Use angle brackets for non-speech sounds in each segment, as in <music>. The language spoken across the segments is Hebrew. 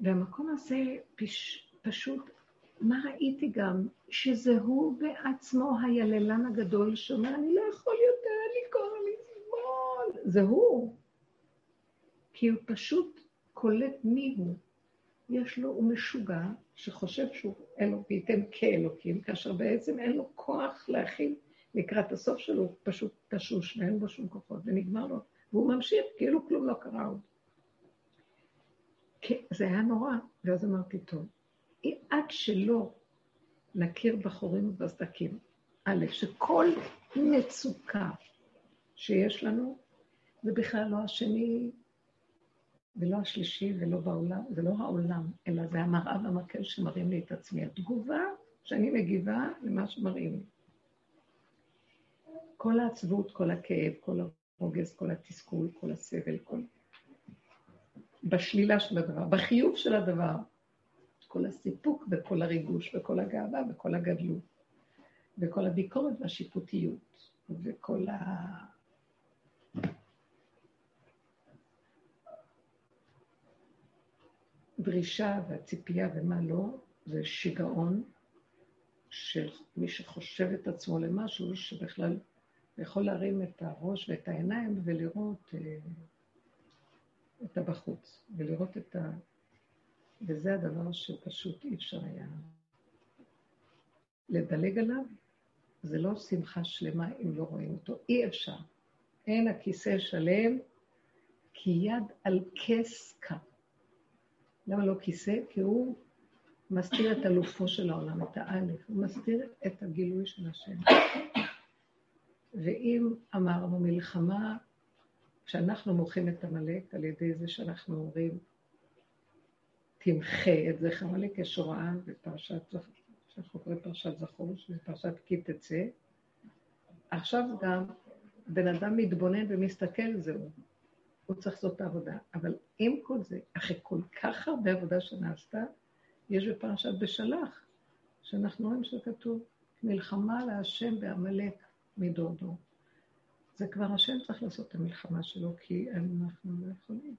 והמקום הזה פש, פשוט, מה ראיתי גם? שזה הוא בעצמו היללן הגדול שאומר, אני לא יכול יותר, אני קורא לי שמאל. זה הוא. כי הוא פשוט קולט מי הוא. יש לו, הוא משוגע, שחושב שהוא אלוקיתם כאלוקים, כאשר בעצם אין לו כוח להכיל לקראת הסוף שלו, הוא פשוט תשוש ואין בו שום כוחות, ונגמר לו. והוא ממשיך כאילו כלום לא קרה עוד. זה היה נורא, ואז אמרתי, טוב, עד שלא נכיר בחורים ובסדקים, א', שכל מצוקה שיש לנו, זה בכלל לא השני ולא השלישי ולא בעולם, זה לא העולם, אלא זה המראה והמקל שמראים לי את עצמי. התגובה שאני מגיבה למה שמראים לי. כל העצבות, כל הכאב, כל הרוגז, כל התסכול, כל הסבל, כל... בשלילה של הדבר, בחיוב של הדבר, כל הסיפוק וכל הריגוש וכל הגאווה וכל הגדלות וכל הביקורת והשיפוטיות וכל ה... הדרישה והציפייה ומה לא, זה שיגעון של מי שחושב את עצמו למשהו שבכלל יכול להרים את הראש ואת העיניים ולראות את הבחוץ, ולראות את ה... וזה הדבר שפשוט אי אפשר היה לדלג עליו. זה לא שמחה שלמה אם לא רואים אותו, אי אפשר. אין הכיסא שלם, כי יד על כס קם. למה לא כיסא? כי הוא מסתיר את אלופו של העולם, את האלף, הוא מסתיר את הגילוי של השם. ואם אמרנו מלחמה, כשאנחנו מוחים את עמלק על ידי זה שאנחנו אומרים, תמחה את זכר עמלק, יש הוראה בפרשת, שאנחנו קוראים פרשת זכור, שזה פרשת כי תצא. עכשיו גם בן אדם מתבונן ומסתכל, זהו. הוא צריך לעשות את העבודה. אבל עם כל זה, אחרי כל כך הרבה עבודה שנעשתה, יש בפרשת בשלח, שאנחנו רואים שכתוב, מלחמה להשם בעמלק מדור דור. זה כבר השם צריך לעשות את המלחמה שלו, כי אנחנו לא יכולים.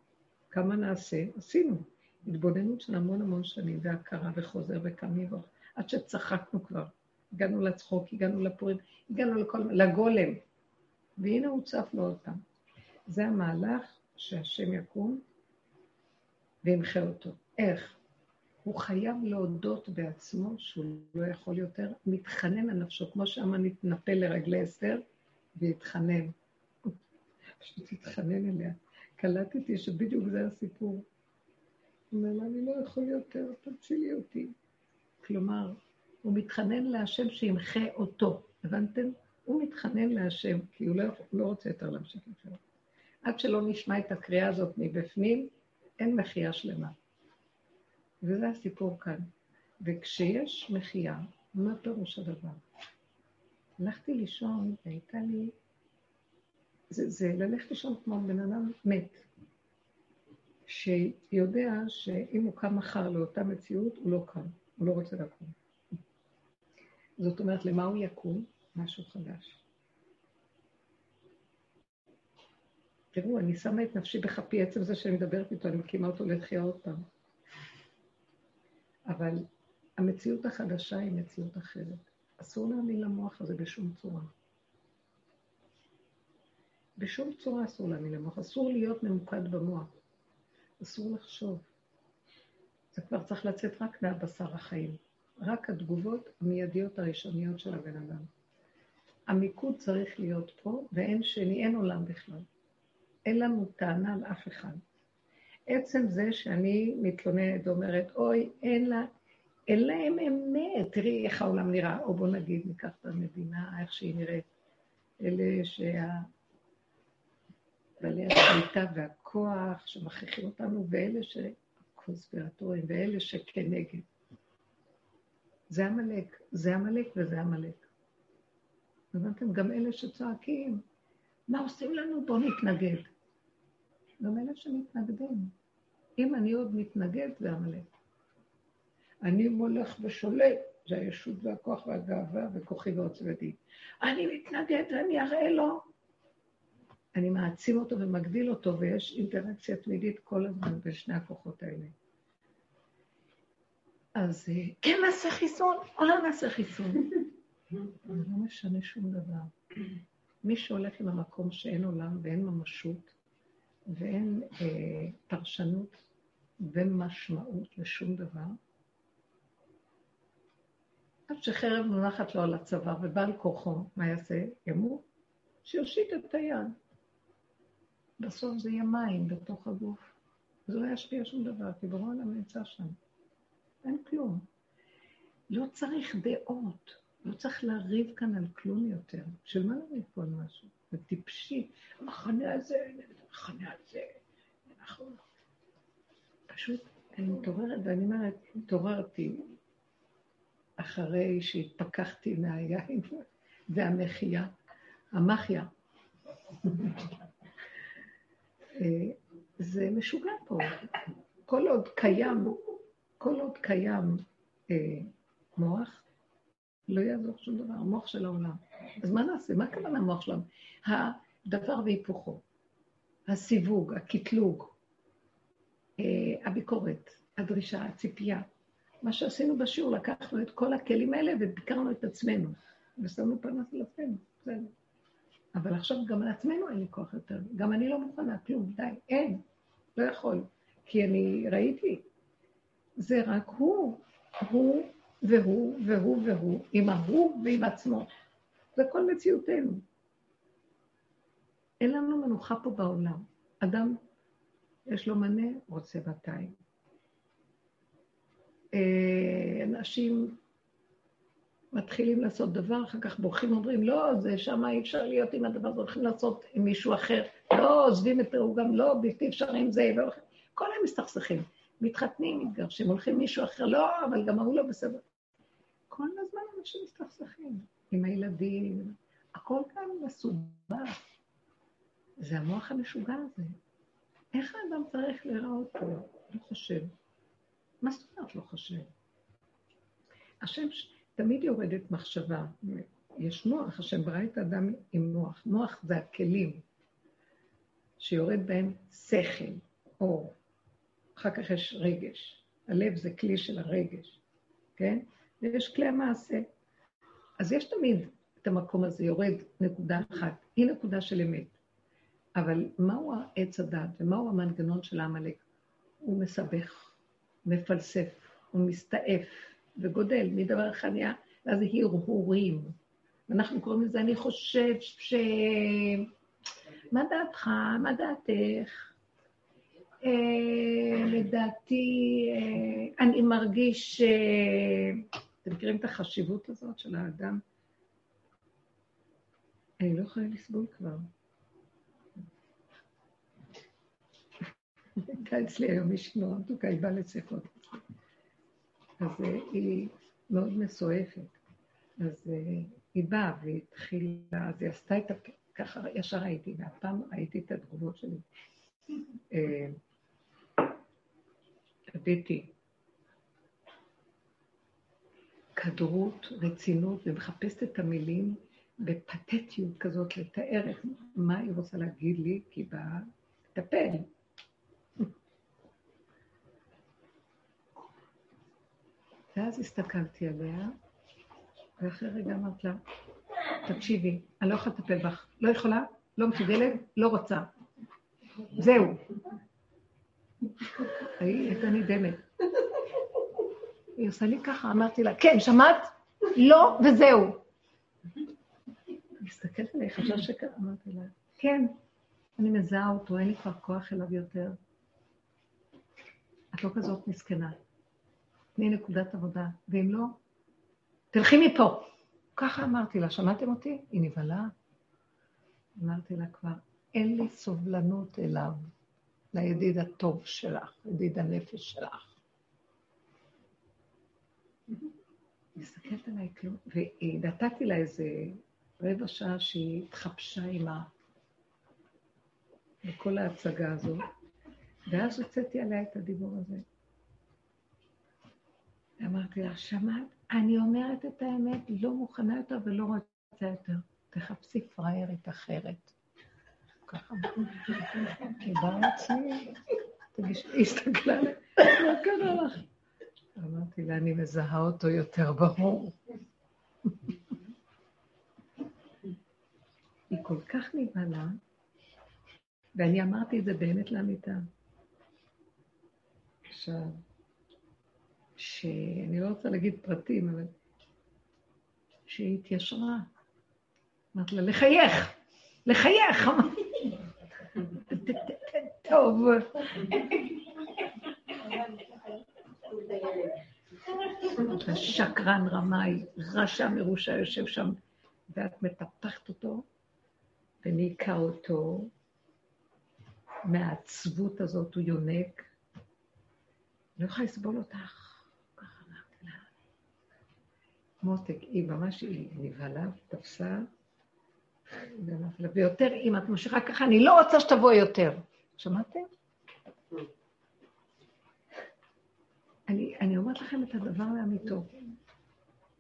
כמה נעשה? עשינו. התבוננות של המון המון שנים, והכרה וחוזר וקמים, עד שצחקנו כבר. הגענו לצחוק, הגענו לפורים, הגענו לכל, לגולם. והנה הוא צף לו עוד פעם. זה המהלך שהשם יקום וימחה אותו. איך? הוא חייב להודות בעצמו שהוא לא יכול יותר, מתחנן על נפשו, כמו שהמן התנפל לרגלי אסתר והתחנן. פשוט התחנן אליה. קלטתי שבדיוק זה הסיפור. הוא אומר לה, אני לא יכול יותר, תצילי אותי. כלומר, הוא מתחנן להשם שימחה אותו, הבנתם? הוא מתחנן להשם, כי הוא לא, לא רוצה יותר להמשיך לחיות. עד שלא נשמע את הקריאה הזאת מבפנים, אין מחייה שלמה. וזה הסיפור כאן. וכשיש מחייה, מה פירוש הדבר? הלכתי לישון, והייתה לי... זה, זה ללכת לישון כמו בן אדם מת, שיודע שאם הוא קם מחר לאותה מציאות, הוא לא קם, הוא לא רוצה לקום. זאת אומרת, למה הוא יקום? משהו חדש. תראו, אני שמה את נפשי בכפי, עצם זה שאני מדברת איתו, אני מקימה אותו לתחייה עוד פעם. אבל המציאות החדשה היא מציאות אחרת. אסור להאמין למוח הזה בשום צורה. בשום צורה אסור להאמין למוח, אסור להיות ממוקד במוח. אסור לחשוב. זה כבר צריך לצאת רק מהבשר החיים. רק התגובות המיידיות הראשוניות של הבן אדם. המיקוד צריך להיות פה, ואין שני, אין עולם בכלל. אין לנו טענה על אף אחד. עצם זה שאני מתלוננת ואומרת, אוי, אין לה, אין להם אמת, תראי איך העולם נראה, או בוא נגיד, ניקח את המדינה, איך שהיא נראית. אלה שה... בעלי השליטה והכוח שמכריחים אותנו, ואלה שקונספירטורים, ואלה שכנגד. זה עמלק, זה עמלק וזה עמלק. הבנתם? גם אלה שצועקים, מה עושים לנו? בואו נתנגד. גם אלה שמתנגדים. אם אני עוד מתנגד, זה עמלק. אני מולך ושולט, זה הישות והכוח והגאווה וכוחי ועוצבתי. אני מתנגד ואני אראה לו. אני מעצים אותו ומגדיל אותו, ויש אינטראקציה תמידית כל הזמן בין שני הכוחות האלה. אז אה, כן נעשה חיסון או לא נעשה חיסון. זה לא משנה שום דבר. מי שהולך עם המקום שאין עולם ואין ממשות ואין אה, פרשנות ומשמעות לשום דבר, עד שחרב מונחת לו על הצוואר ובעל כוחו, מה יעשה? ימות? שיושיט את היד. בסוף זה יהיה מים בתוך הגוף. זה לא ישפיע שום דבר, כי ברור העולם נמצא שם. אין כלום. לא צריך דעות, לא צריך לריב כאן על כלום יותר. בשביל מה לריב פה על משהו? זה טיפשי. המחנה הזה, המחנה הזה. אנחנו... פשוט, אני מתעוררת ואני אומרת, התעוררתי אחרי שהתפכחתי מהיין <laughs> והמחייה, המחיה. <laughs> אה, זה משוגע פה. כל עוד קיים, כל עוד קיים אה, מוח, לא יעזור שום דבר, המוח של העולם. אז מה נעשה? מה הכוונה המוח שלנו? הדבר והיפוכו, הסיווג, הקטלוג, אה, הביקורת, הדרישה, הציפייה. מה שעשינו בשיעור, לקחנו את כל הכלים האלה וביקרנו את עצמנו, ושמנו פרנס על עצמנו, בסדר. אבל עכשיו גם על עצמנו אין לי כוח יותר, גם אני לא מוכנה, כלום, די, אין, לא יכול. כי אני ראיתי, זה רק הוא, הוא והוא והוא והוא, עם ההוא ועם עצמו. זה כל מציאותנו. אין לנו מנוחה פה בעולם. אדם, יש לו מנה, רוצה 200. אה, אנשים מתחילים לעשות דבר, אחר כך בורחים ואומרים, לא, זה שם אי אפשר להיות עם הדבר הזה, הולכים לעשות עם מישהו אחר. לא, עוזבים את הוא גם לא, בלתי אפשר עם זה, והולכים. כל הם מסתכסכים. מתחתנים, מתגרשים, הולכים מישהו אחר, לא, אבל גם ההוא לא בסדר. כל הזמן אנשים מסתכסכים עם הילדים, הכל כאן מסובך. זה המוח המשוגע הזה. איך האדם צריך להיראות פה? לא חושב. מה זאת אומרת לא חושב? השם תמיד יורדת מחשבה. יש מוח, השם ברא את האדם עם מוח. מוח זה הכלים שיורד בהם שכל, אור. אחר כך יש רגש. הלב זה כלי של הרגש, כן? ויש כלי המעשה. אז יש תמיד את המקום הזה, יורד נקודה אחת. היא נקודה של אמת. אבל מהו העץ הדת ומהו המנגנון של העמלק? הוא מסבך, מפלסף, הוא מסתעף וגודל מדבר אחד נהיה, ואז הרהורים. אנחנו קוראים לזה, אני חושב ש... מה דעתך? מה דעתך? אה, לדעתי, אה, אני מרגיש... אה, אתם מכירים את החשיבות הזאת של האדם? אני לא יכולה לסבול כבר. הייתה אצלי היום מישהי נורא מתוקה, היא באה לשיחות. אז אה, היא מאוד מסועפת. אז אה, היא באה והיא התחילה, אז היא עשתה את ה... ככה ישר ראיתי, והפעם ראיתי את התגובות שלי. הביתי אה, כדרות, רצינות, ומחפשת את המילים בפתטיות כזאת לתאר מה היא רוצה להגיד לי, כי היא באה לטפל. ואז הסתכלתי עליה, ואחרי רגע אמרת לה, תקשיבי, אני לא יכולה לטפל בך. לא יכולה, לא מסוגלת, לא רוצה. זהו. היא הייתה נדהמת. היא עושה לי ככה, אמרתי לה, כן, שמעת? לא, וזהו. מסתכלת עליי, חשבה שקרה, אמרתי לה, כן, אני מזהה אותו, אין לי כבר כוח אליו יותר. את לא כזאת מסכנה. תני נקודת עבודה, ואם לא, תלכי מפה. ככה אמרתי לה, שמעתם אותי? היא נבהלה. אמרתי לה כבר, אין לי סובלנות אליו, לידיד הטוב שלך, ידיד הנפש שלך. מסתכלת עליי כלום, ונתתי לה איזה רבע שעה שהיא התחפשה עם ה... בכל ההצגה הזאת, ואז הוצאתי עליה את הדיבור הזה. אמרתי לה, שמעת? אני אומרת את האמת, לא מוכנה יותר ולא רוצה יותר. תחפשי פריירית אחרת. ככה. באה עצמי, היא הסתכלה, מה קרה לך? אמרתי לה, אני מזהה אותו יותר ברור. היא כל כך נבהלה, ואני אמרתי את זה באמת לאמיתה. עכשיו, שאני לא רוצה להגיד פרטים, אבל שהיא התיישרה. אמרתי לה, לחייך, לחייך. טוב. שקרן רמאי, רשע מרושע יושב שם, ואת מטפחת אותו וניקה אותו מהעצבות הזאת, הוא יונק. לא יכולה לסבול אותך. מותק, היא ממש, היא נבהלה, תפסה, ויותר, אם את ממשיכה ככה, אני לא רוצה שתבואי יותר. שמעתם? אני, אני אומרת לכם את הדבר לאמיתו.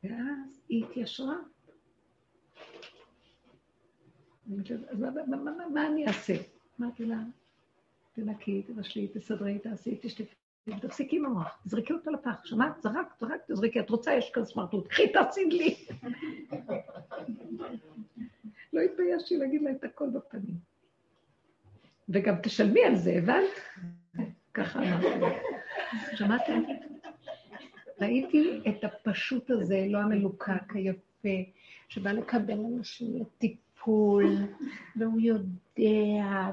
ואז היא התיישרה. אז מה, מה, מה, מה אני אעשה? אמרתי לה, תנקי, תבשלי, תסדרי, תעשי, תשתפי, תפסיקי עם המוח, תזרקי אותו לפח. שמעת? זרק, זרק, תזרקי. את רוצה, יש כאן סמרטוט. קחי, תעשי לי. <laughs> לא התביישתי להגיד לה את הכל בפנים. וגם תשלמי על זה, הבנת? <laughs> ככה אמרתי. שמעתם? ראיתי את הפשוט הזה, לא המלוקק, היפה, שבא לקבל אנשים לטיפול, והוא יודע,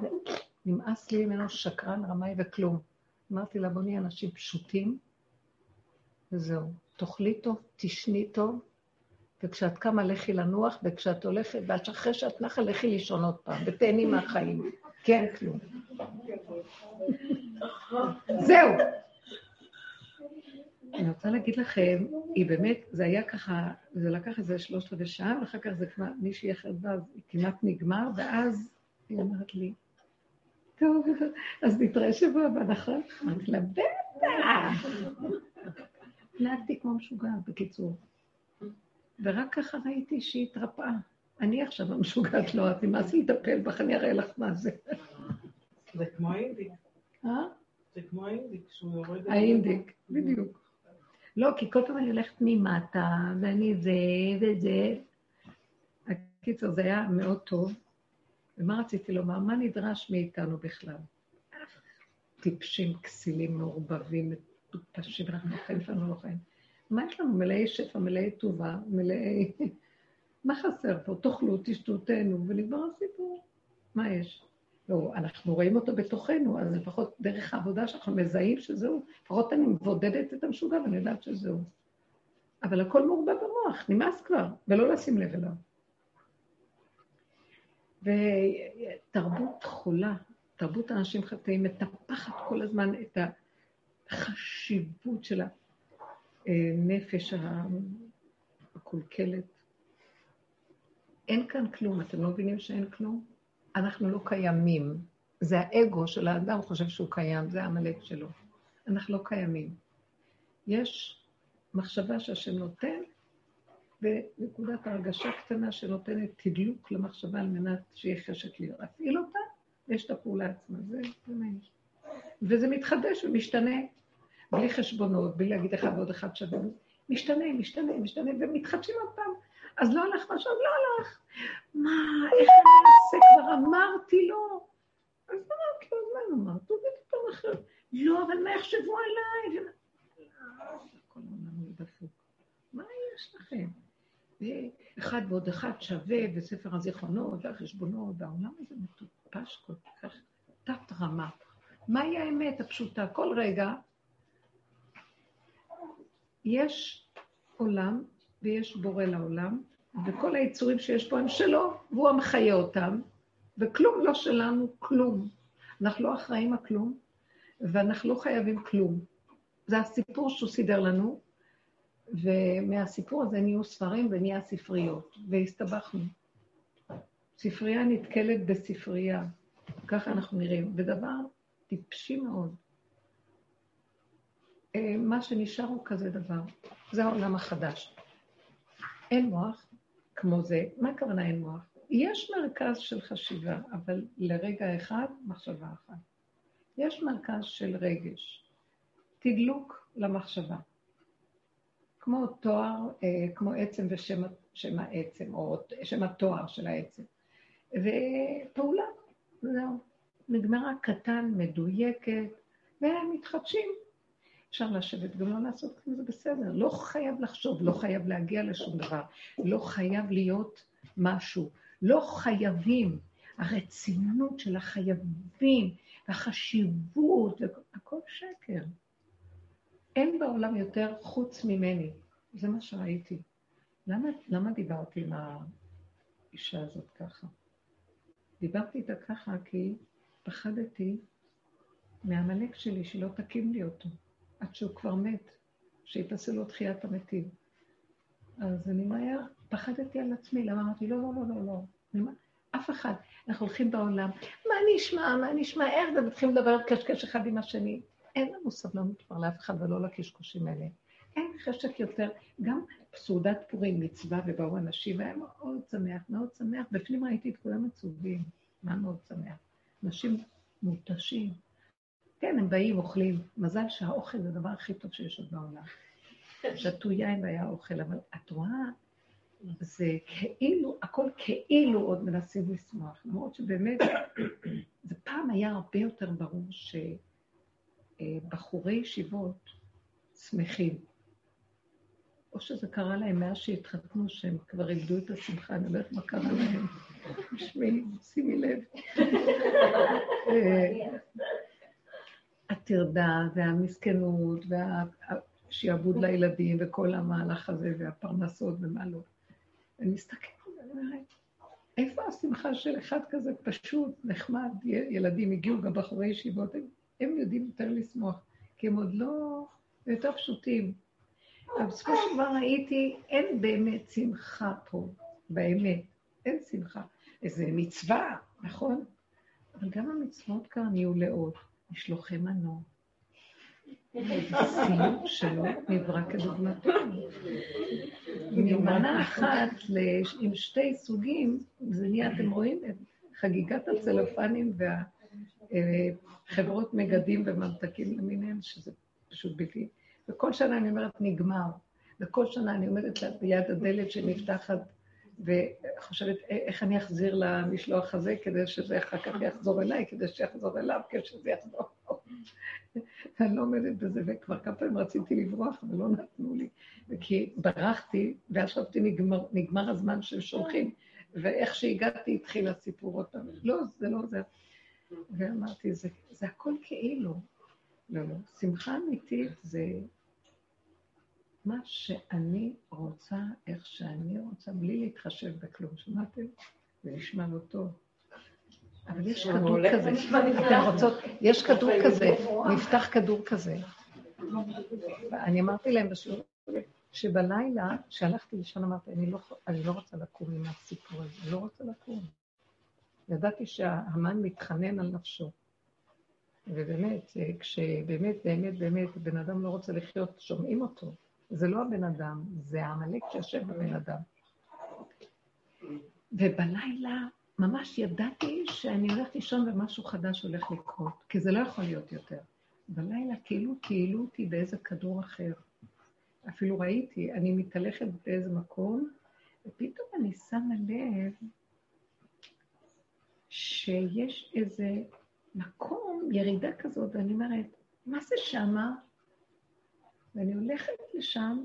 נמאס לי ממנו שקרן, רמאי וכלום. אמרתי לה, בוא נהיה אנשים פשוטים, וזהו. תאכלי טוב, תשני טוב, וכשאת קמה לכי לנוח, וכשאת הולכת, ואחרי שאת נחה לכי לישון עוד פעם, ותהני מהחיים. כן, כלום. זהו. אני רוצה להגיד לכם, היא באמת, זה היה ככה, זה לקח איזה שלושת רבעי שעה, ואחר כך זה כבר, מישהי אחרת באה, כמעט נגמר, ואז היא אומרת לי, טוב, <laughs> אז נתראה שבוע הבא, נכון? אמרתי לה, בטח. נהגתי כמו משוגעת, בקיצור. ורק ככה ראיתי שהיא התרפאה. אני עכשיו המשוגעת לא, את נמאס לי לטפל בך, אני אראה לך מה זה. זה כמו האינדיק. אה? זה כמו האינדיק, שהוא יורד... האינדיק, בדיוק. לא, כי כל פעם אני הולכת ממטה, ואני זה וזה. הקיצר, זה היה מאוד טוב. ומה רציתי לומר? מה נדרש מאיתנו בכלל? טיפשים, כסילים, מעורבבים, מטופשים, אנחנו חיים שלנו לא חיים. מה יש לנו? מלאי שפע, מלאי טובה, מלאי... מה חסר פה? תאכלו, תשתו, תהנו, ונגמר הסיפור. מה יש? לא, אנחנו רואים אותו בתוכנו, אז לפחות דרך העבודה שאנחנו מזהים שזהו, לפחות אני מבודדת את המשוגע ואני יודעת שזהו. אבל הכל מעורבב במוח, נמאס כבר, ולא לשים לב אליו. ותרבות חולה, תרבות אנשים חטאים, מטפחת כל הזמן את החשיבות של הנפש הקולקלת. אין כאן כלום, אתם לא מבינים שאין כלום? אנחנו לא קיימים. זה האגו של האדם חושב שהוא קיים, זה העמלק שלו. אנחנו לא קיימים. יש מחשבה שהשם נותן, ונקודת הרגשה קטנה שנותנת תדלוק למחשבה על מנת שיהיה חשק להפעיל אותה, ויש את הפעולה עצמה, זה, יש. וזה מתחדש ומשתנה, בלי חשבונות, בלי להגיד אחד ועוד אחד שווה. משתנה, משתנה, משתנה, ומתחדשים עוד פעם. אז לא הלך משהו, לא הלך. מה, איך אני אעשה? כבר אמרתי לו. אז אמרתי לו, מה אמרת? הוא אותו אחר. לא, אבל מה יחשבו עליי? דפוק. מה יש לכם? אחד ועוד אחד שווה, וספר הזיכרונות והחשבונות, והעולם הזה מטופש כל כך תת-רמה. מהי האמת הפשוטה? כל רגע יש עולם ויש בורא לעולם, וכל היצורים שיש פה הם שלו, והוא המחיה אותם, וכלום לא שלנו, כלום. אנחנו לא אחראים על ואנחנו לא חייבים כלום. זה הסיפור שהוא סידר לנו, ומהסיפור הזה נהיו ספרים ונהיה ספריות, והסתבכנו. ספרייה נתקלת בספרייה, ככה אנחנו נראים, ודבר טיפשי מאוד. אה, מה שנשאר הוא כזה דבר, זה העולם החדש. אין מוח כמו זה. מה הכוונה אין מוח? יש מרכז של חשיבה, אבל לרגע אחד, מחשבה אחת. יש מרכז של רגש, תדלוק למחשבה. כמו תואר, אה, כמו עצם ושם העצם, או שם התואר של העצם. ופעולה, זהו. נגמרה קטן, מדויקת, והם מתחדשים. אפשר לשבת גם לא לעשות כלום, זה בסדר. לא חייב לחשוב, לא חייב להגיע לשום דבר, לא חייב להיות משהו. לא חייבים. הרצינות של החייבים, החשיבות, הכל שקר. אין בעולם יותר חוץ ממני. זה מה שראיתי. למה, למה דיברתי עם האישה הזאת ככה? דיברתי איתה ככה כי פחדתי מהעמלק שלי שלא תקים לי אותו, עד שהוא כבר מת, שהיא לו תחיית המתים. אז אני מהר, פחדתי על עצמי, למה אמרתי, לא, לא, לא, לא, לא. אף אחד. אנחנו הולכים בעולם, מה נשמע, מה נשמע, איך, ומתחילים לדבר קשקש אחד עם השני. אין לנו סבלנות כבר לאף אחד ולא לקשקושים האלה. אין חשק יותר, גם סעודת פורים, מצווה, ובאו אנשים, והיה מאוד שמח, מאוד שמח. בפנים ראיתי את כולם עצובים, מה מאוד שמח. אנשים מותשים. כן, הם באים, אוכלים. מזל שהאוכל זה הדבר הכי טוב שיש עוד בעולם. שתו יין והיה אוכל, אבל את רואה, זה כאילו, הכל כאילו עוד מנסים לשמוח. למרות שבאמת, זה פעם היה הרבה יותר ברור שבחורי ישיבות שמחים. או שזה קרה להם מאז שהתחתנו, שהם כבר איבדו את השמחה, אני יודעת מה קרה להם. <laughs> תשמעי, שימי לב. <laughs> אה, הטרדה והמסכנות והשיעבוד לילדים וכל המהלך הזה והפרנסות ומה לא. אני מסתכלת ואני אומרת, איפה השמחה של אחד כזה פשוט, נחמד, ילדים הגיעו, גם בחורי ישיבות, הם, יודעים יותר לשמוח, כי הם עוד לא יותר פשוטים. אבל בסופו של דבר ראיתי, אין באמת שמחה פה, באמת, אין שמחה. איזה מצווה, נכון? אבל גם המצוות כאן נהיו לאות, משלוחי מנות. סיום שלו נברא כדוגמתו. ממנה אחת עם שתי סוגים, זה נהיה, אתם רואים את חגיגת הצלופנים והחברות מגדים וממתקים למיניהם, שזה פשוט בלתי... וכל שנה אני אומרת, נגמר. וכל שנה אני עומדת ביד הדלת שנפתחת וחושבת איך אני אחזיר למשלוח הזה כדי שזה אחר כך יחזור אליי, כדי שיחזור אליו, כשזה יחזור. <laughs> אני לא עומדת בזה, וכבר כמה פעמים רציתי לברוח, אבל לא נתנו לי. כי ברחתי, ואז חשבתי נגמר, נגמר הזמן שהם שולחים, ואיך שהגעתי התחיל הסיפור עוד. לא, זה לא זה. ואמרתי, זה, זה הכל כאילו. לא, לא. שמחה אמיתית זה מה שאני רוצה, איך שאני רוצה, בלי להתחשב בכלום. שמעתם? זה נשמע לא טוב. אבל יש כדור כזה, אתן רוצות, יש כדור כזה, נפתח כדור כזה. אני אמרתי להם בשיעור שבלילה, כשהלכתי לישון, אמרתי, אני לא, אני לא רוצה לקום עם הסיפור הזה, אני לא רוצה לקום. ידעתי שהמן מתחנן על נפשו. ובאמת, כשבאמת, באמת, באמת, בן אדם לא רוצה לחיות, שומעים אותו. זה לא הבן אדם, זה העמלק שיושב בבן אדם. ובלילה ממש ידעתי שאני הולכת לישון ומשהו חדש הולך לקרות, כי זה לא יכול להיות יותר. בלילה כאילו כאילו אותי באיזה כדור אחר. אפילו ראיתי, אני מתהלכת באיזה מקום, ופתאום אני שמה לב שיש איזה מקום, ירידה כזאת, ואני אומרת, מה זה שמה? ואני הולכת לשם,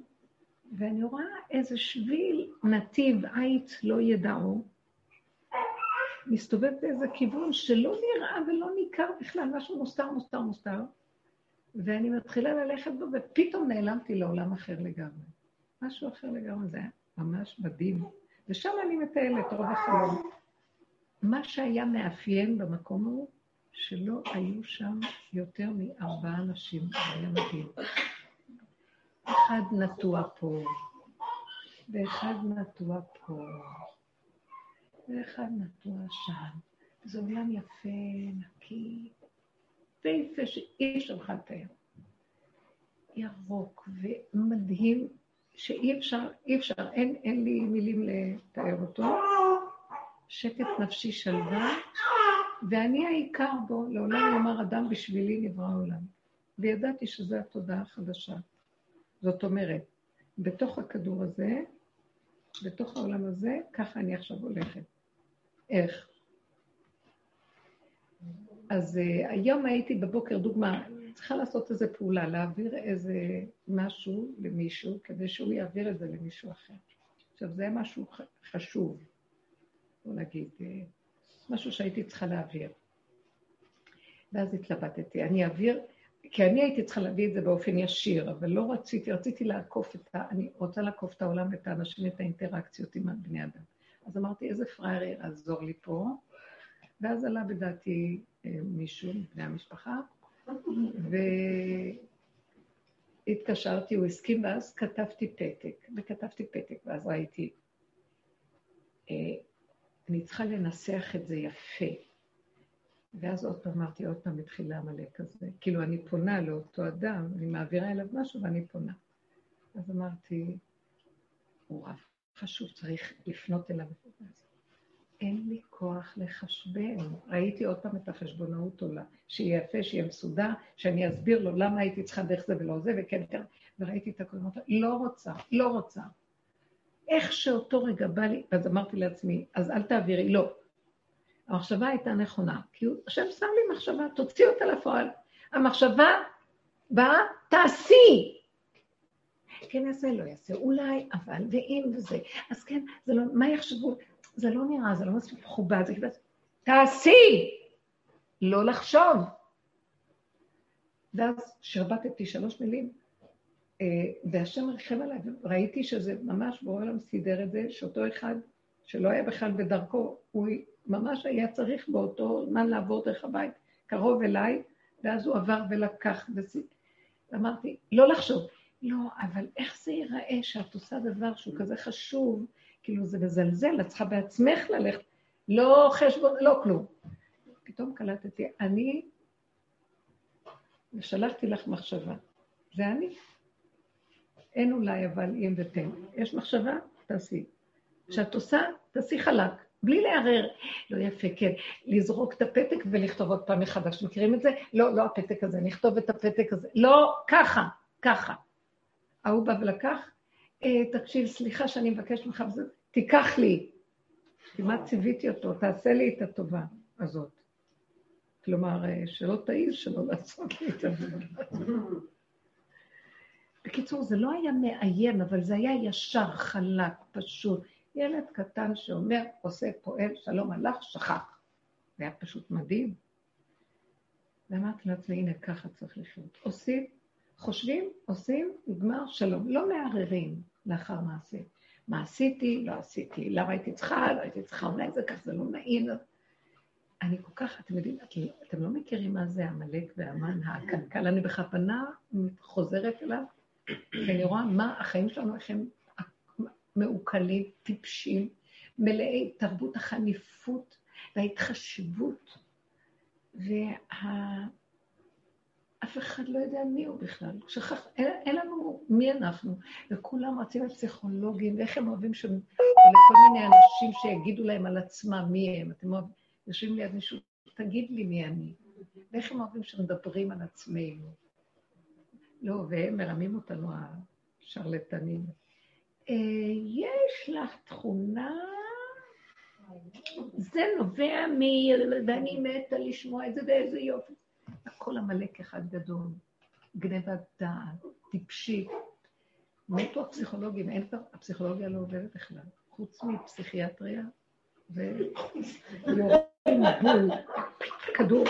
ואני רואה איזה שביל נתיב עית לא ידעו, מסתובב באיזה כיוון שלא נראה ולא ניכר בכלל, משהו מוסתר, מוסתר, מוסתר, ואני מתחילה ללכת בו, ופתאום נעלמתי לעולם אחר לגמרי. משהו אחר לגמרי, זה היה ממש מדהים. ושם אני מטיילת רוב החלום. מה שהיה מאפיין במקום ההוא, שלא היו שם יותר מארבעה אנשים, זה היה מדהים. אחד נטוע פה, ואחד נטוע פה, ואחד נטוע שם. זה עולם יפה, נקי, ויפה שאי אפשר בכלל לתאר. ירוק ומדהים, שאי אפשר, אי אפשר, אין, אין לי מילים לתאר אותו. שקט נפשי שלווה, ואני העיקר בו, לעולם יאמר אדם בשבילי נברא העולם. וידעתי שזו התודעה החדשה. זאת אומרת, בתוך הכדור הזה, בתוך העולם הזה, ככה אני עכשיו הולכת. איך? אז uh, היום הייתי בבוקר, דוגמה, צריכה לעשות איזו פעולה, להעביר איזה משהו למישהו, כדי שהוא יעביר את זה למישהו אחר. עכשיו, זה משהו חשוב, בוא נגיד, uh, משהו שהייתי צריכה להעביר. ואז התלבטתי, אני אעביר, כי אני הייתי צריכה להביא את זה באופן ישיר, אבל לא רציתי, רציתי לעקוף את ה... אני רוצה לעקוף את העולם, את האנשים, את האינטראקציות עם בני אדם. אז אמרתי, איזה פראייר יעזור לי פה? ואז עלה בדעתי אה, מישהו מבני המשפחה, והתקשרתי, הוא הסכים, ואז כתבתי פתק, וכתבתי פתק, ואז ראיתי, אה, אני צריכה לנסח את זה יפה. ואז עוד פעם אמרתי, עוד פעם התחיל לעמלק הזה. כאילו, אני פונה לאותו אדם, אני מעבירה אליו משהו ואני פונה. אז אמרתי, הוא רב חשוב, צריך לפנות אליו. אין לי כוח לחשבן. ראיתי עוד פעם את החשבונאות עולה, שיהיה יפה, שיהיה מסודר, שאני אסביר לו למה הייתי צריכה דרך זה ולא זה, וכן, כן, וראיתי את אמרתי, לא רוצה, לא רוצה. איך שאותו רגע בא לי, אז אמרתי לעצמי, אז אל תעבירי, לא. המחשבה הייתה נכונה, כי השם שם לי מחשבה, תוציא אותה לפועל. המחשבה באה, תעשי. כן יעשה, לא יעשה, אולי, אבל, ואם וזה. אז כן, זה לא, מה יחשבו? זה לא נראה, זה לא מספיק מכובד, זה כאילו, תעשי! לא לחשוב. ואז שרבטתי שלוש מילים, והשם ריחם עליי, וראיתי שזה ממש בורא עולם סידר את זה, שאותו אחד שלא היה בכלל בדרכו, הוא ממש היה צריך באותו זמן לעבור דרך הבית, קרוב אליי, ואז הוא עבר ולקח, ואמרתי, לא לחשוב, לא, אבל איך זה ייראה שאת עושה דבר שהוא כזה חשוב, כאילו זה מזלזל, את צריכה בעצמך ללכת, לא חשבון, לא כלום. פתאום קלטתי, אני, ושלחתי לך מחשבה, זה אני. אין אולי אבל אם ותן. יש מחשבה, תעשי. כשאת עושה, תעשי חלק, בלי לערער. לא יפה, כן. לזרוק את הפתק ולכתוב עוד פעם מחדש. מכירים את זה? לא, לא הפתק הזה, נכתוב את הפתק הזה. לא, ככה, ככה. ההוא בא ולקח, אה, תקשיב, סליחה שאני מבקש ממך, תיקח לי. כמעט ציוויתי אותו, תעשה לי את הטובה הזאת. כלומר, אה, שלא תעיז שלא לעשות לי את העבודה בקיצור, זה לא היה מאיים, אבל זה היה ישר, חלק, פשוט. ילד קטן שאומר, עושה, פועל, שלום הלך, שכח. זה היה פשוט מדהים. ואמרתי לעצמי, הנה, ככה צריך לחיות. עושים, חושבים, עושים, נגמר, שלום. לא מערערים לאחר מעשה. מה עשיתי, לא עשיתי, למה הייתי צריכה, לא הייתי צריכה, אולי זה כך, זה לא נעים. אני כל כך, אתם יודעים, אתם לא מכירים מה זה עמלק והמן הקלקל, אני בכוונה חוזרת אליו, כי אני רואה מה החיים שלנו, איך הם מעוקלים, טיפשים, מלאי תרבות החניפות וההתחשבות, וה... אף אחד לא יודע מי הוא בכלל. שכח, אין, אין לנו מי אנחנו, וכולם רצים לפסיכולוגים, ואיך הם אוהבים או לכל מיני אנשים שיגידו להם על עצמם מי הם. אתם יושבים ליד מישהו, תגיד לי מי אני. ואיך הם אוהבים שמדברים על עצמנו. לא, והם מרמים אותנו, השרלטנים. אה, יש לך תכונה, זה נובע מ... ואני מתה לשמוע את זה, ואיזה יופי. הכל עמלק אחד גדול, גנבת דעת, טיפשי. מתו הפסיכולוגים, אין כבר, הפסיכולוגיה לא עובדת בכלל, חוץ מפסיכיאטריה, בול, כדור,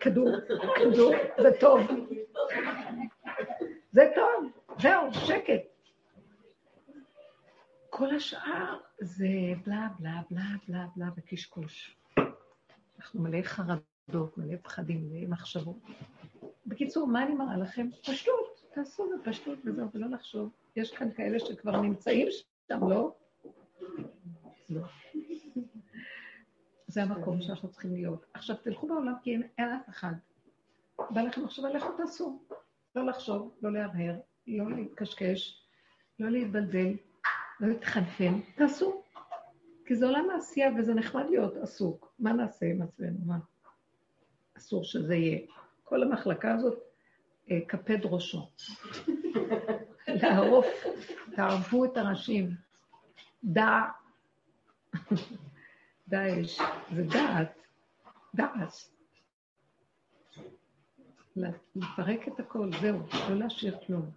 כדור, כדור, זה טוב. זה טוב, זהו, שקט. כל השאר זה בלה בלה בלה בלה בלה וקשקוש. אנחנו מלאי חרדות. חרדות, מלא פחדים, מלא מחשבות. בקיצור, מה אני מראה לכם? פשטות, תעשו בפשטות וזהו, ולא לחשוב. יש כאן כאלה שכבר נמצאים שם, לא? לא. זה המקום שאנחנו צריכים להיות. עכשיו, תלכו בעולם כי אין אף אחד. בא לכם עכשיו, לכו תעשו. לא לחשוב, לא להרהר, לא להתקשקש, לא להתבלבל, לא להתחנפן, תעשו. כי זה עולם העשייה וזה נחמד להיות עסוק. מה נעשה עם עצמנו? מה? אסור שזה יהיה. כל המחלקה הזאת, אה, קפד ראשו. <laughs> לערוף תערבו את הראשים. דע. <laughs> דאעש, זה דעת, דעת. לפרק את הכל, זהו, לא להשאיר כלום.